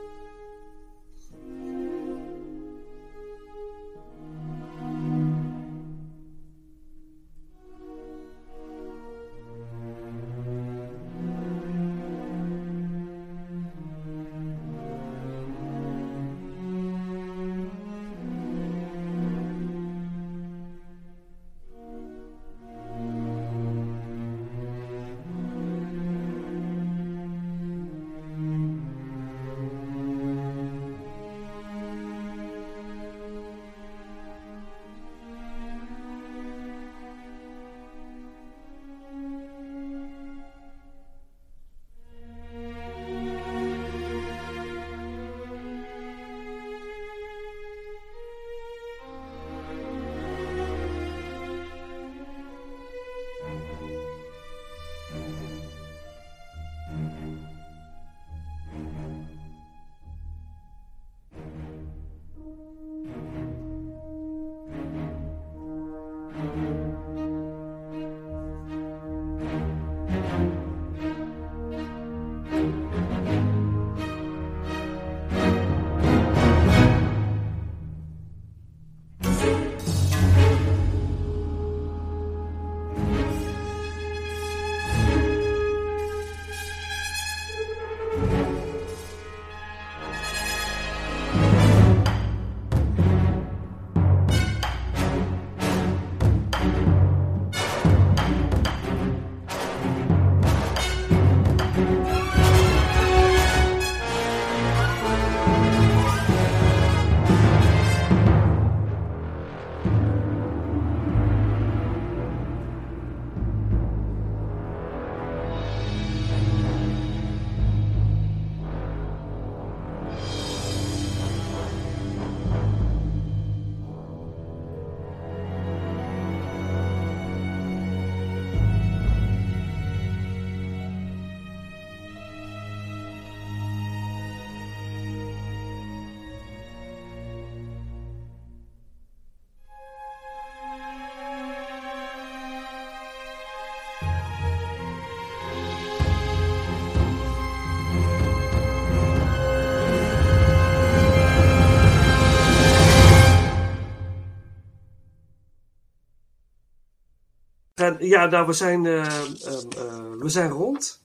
Speaker 2: Ja, nou, we zijn, eh, ehm, eh, we zijn rond.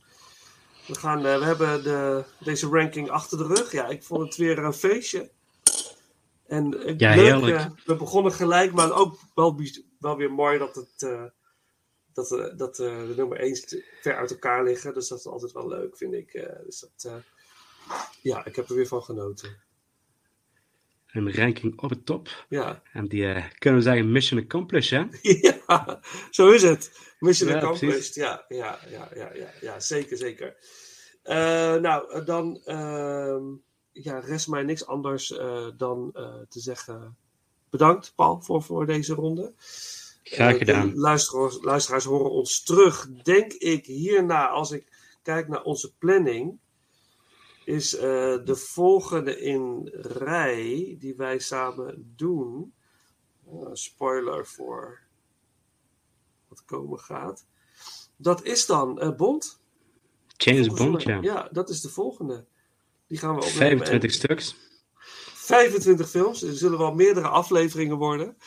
Speaker 2: We, gaan, eh, we hebben de, deze ranking achter de rug. Ja, ik vond het weer een feestje. En
Speaker 3: Ja,
Speaker 2: leuk,
Speaker 3: heerlijk.
Speaker 2: we begonnen gelijk, maar ook wel, wel weer mooi dat, het, dat, dat de nummer 1 ver uit elkaar liggen. Dus dat is altijd wel leuk, vind ik. dus dat, ja, ik heb er weer van genoten.
Speaker 3: Een ranking op het top.
Speaker 2: Ja,
Speaker 3: En die eh, kunnen we zeggen mission accomplished, hè?
Speaker 2: ja zo is het. Mission
Speaker 3: Ja,
Speaker 2: accomplished. Ja, ja, ja, ja, ja, ja, zeker, zeker. Eh, nou, dan ehm, ja, rest mij niks anders eh, dan te zeggen bedankt, Paul, voor, voor deze ronde.
Speaker 3: Graag gedaan.
Speaker 2: luisteraars, luisteraars horen ons terug, denk ik, hierna, als ik kijk naar onze planning, is eh, de volgende in rij die wij samen doen. eh, spoiler voor wat komen gaat. Dat is dan eh, Bond.
Speaker 3: James Bond, ja.
Speaker 2: Ja, dat is de volgende. Die gaan we opnemen.
Speaker 3: 25
Speaker 2: En
Speaker 3: stuks.
Speaker 2: 25 films. Er zullen wel meerdere afleveringen worden.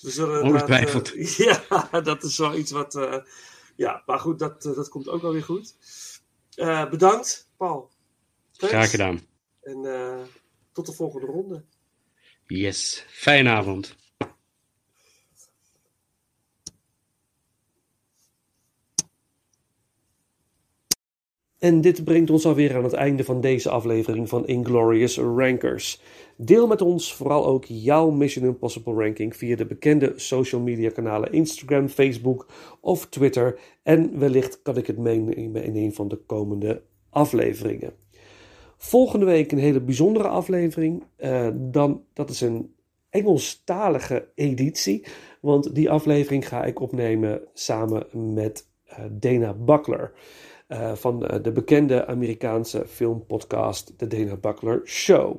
Speaker 2: We zullen
Speaker 3: Ongetwijfeld.
Speaker 2: ja, dat is wel iets wat. ja, maar goed, dat, dat komt ook wel weer goed. Bedankt, Paul. Thanks.
Speaker 3: Graag gedaan.
Speaker 2: En eh, tot de volgende ronde.
Speaker 3: Yes. Fijne avond.
Speaker 2: En dit brengt ons alweer aan het einde van deze aflevering van Inglorious Rankers. Deel met ons vooral ook jouw Mission Impossible ranking via de bekende social media kanalen Instagram, Facebook of Twitter. En wellicht kan ik het meenemen in een van de komende afleveringen. Volgende week een hele bijzondere aflevering. Eh, dan, dat is een Engelstalige editie. Want die aflevering ga ik opnemen samen met eh, Dana Buckler. eh, van de bekende Amerikaanse filmpodcast The Dana Buckler Show.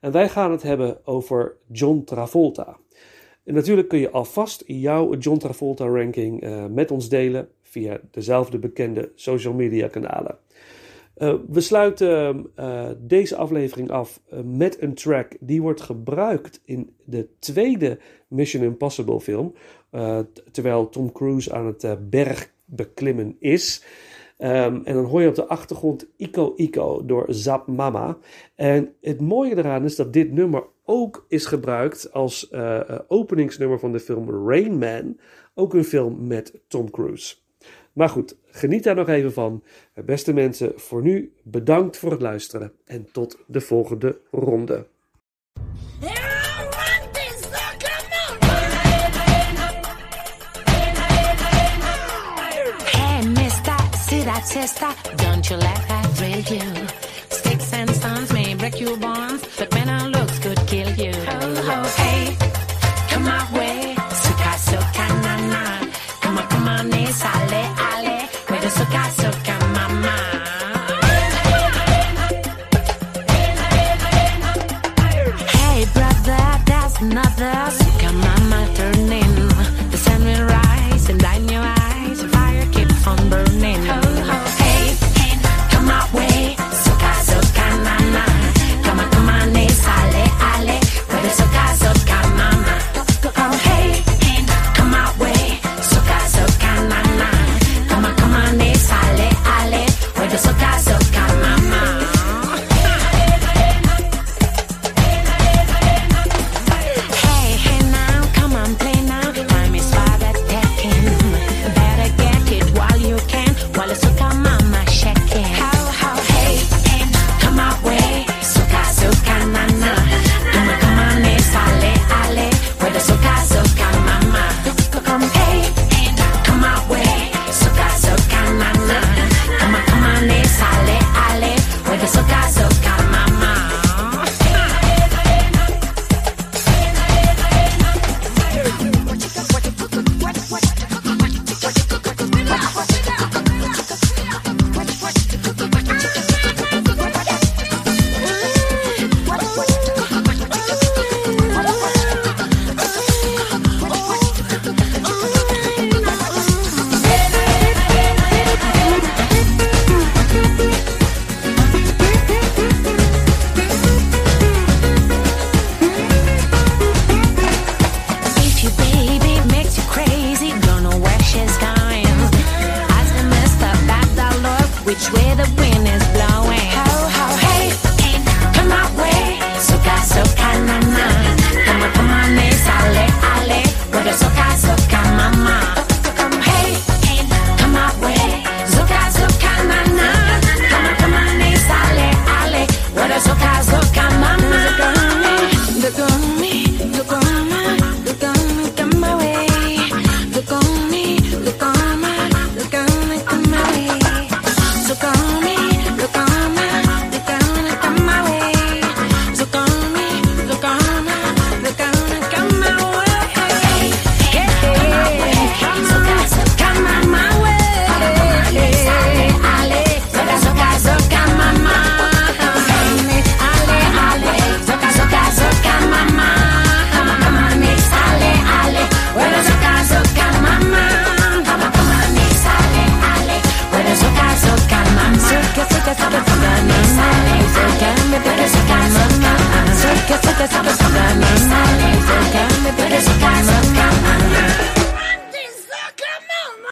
Speaker 2: En wij gaan het hebben over John Travolta. En natuurlijk kun je alvast jouw John Travolta ranking met ons delen via dezelfde bekende social media kanalen. Uh, we sluiten uh, deze aflevering af uh, met een track die wordt gebruikt in de tweede Mission Impossible film. Terwijl Tom Cruise aan het berg beklimmen is. Um, en dan hoor je op de achtergrond Ico Ico door Zap Mama. En het mooie eraan is dat dit nummer ook is gebruikt als openingsnummer van de film Rain Man. Ook een film met Tom Cruise. Maar goed, geniet daar nog even van. Beste mensen, voor nu bedankt voor het luisteren en tot de volgende ronde.
Speaker 4: That sister? Don't you let that thrill you? Sticks and stones may break your bones, but when Educação.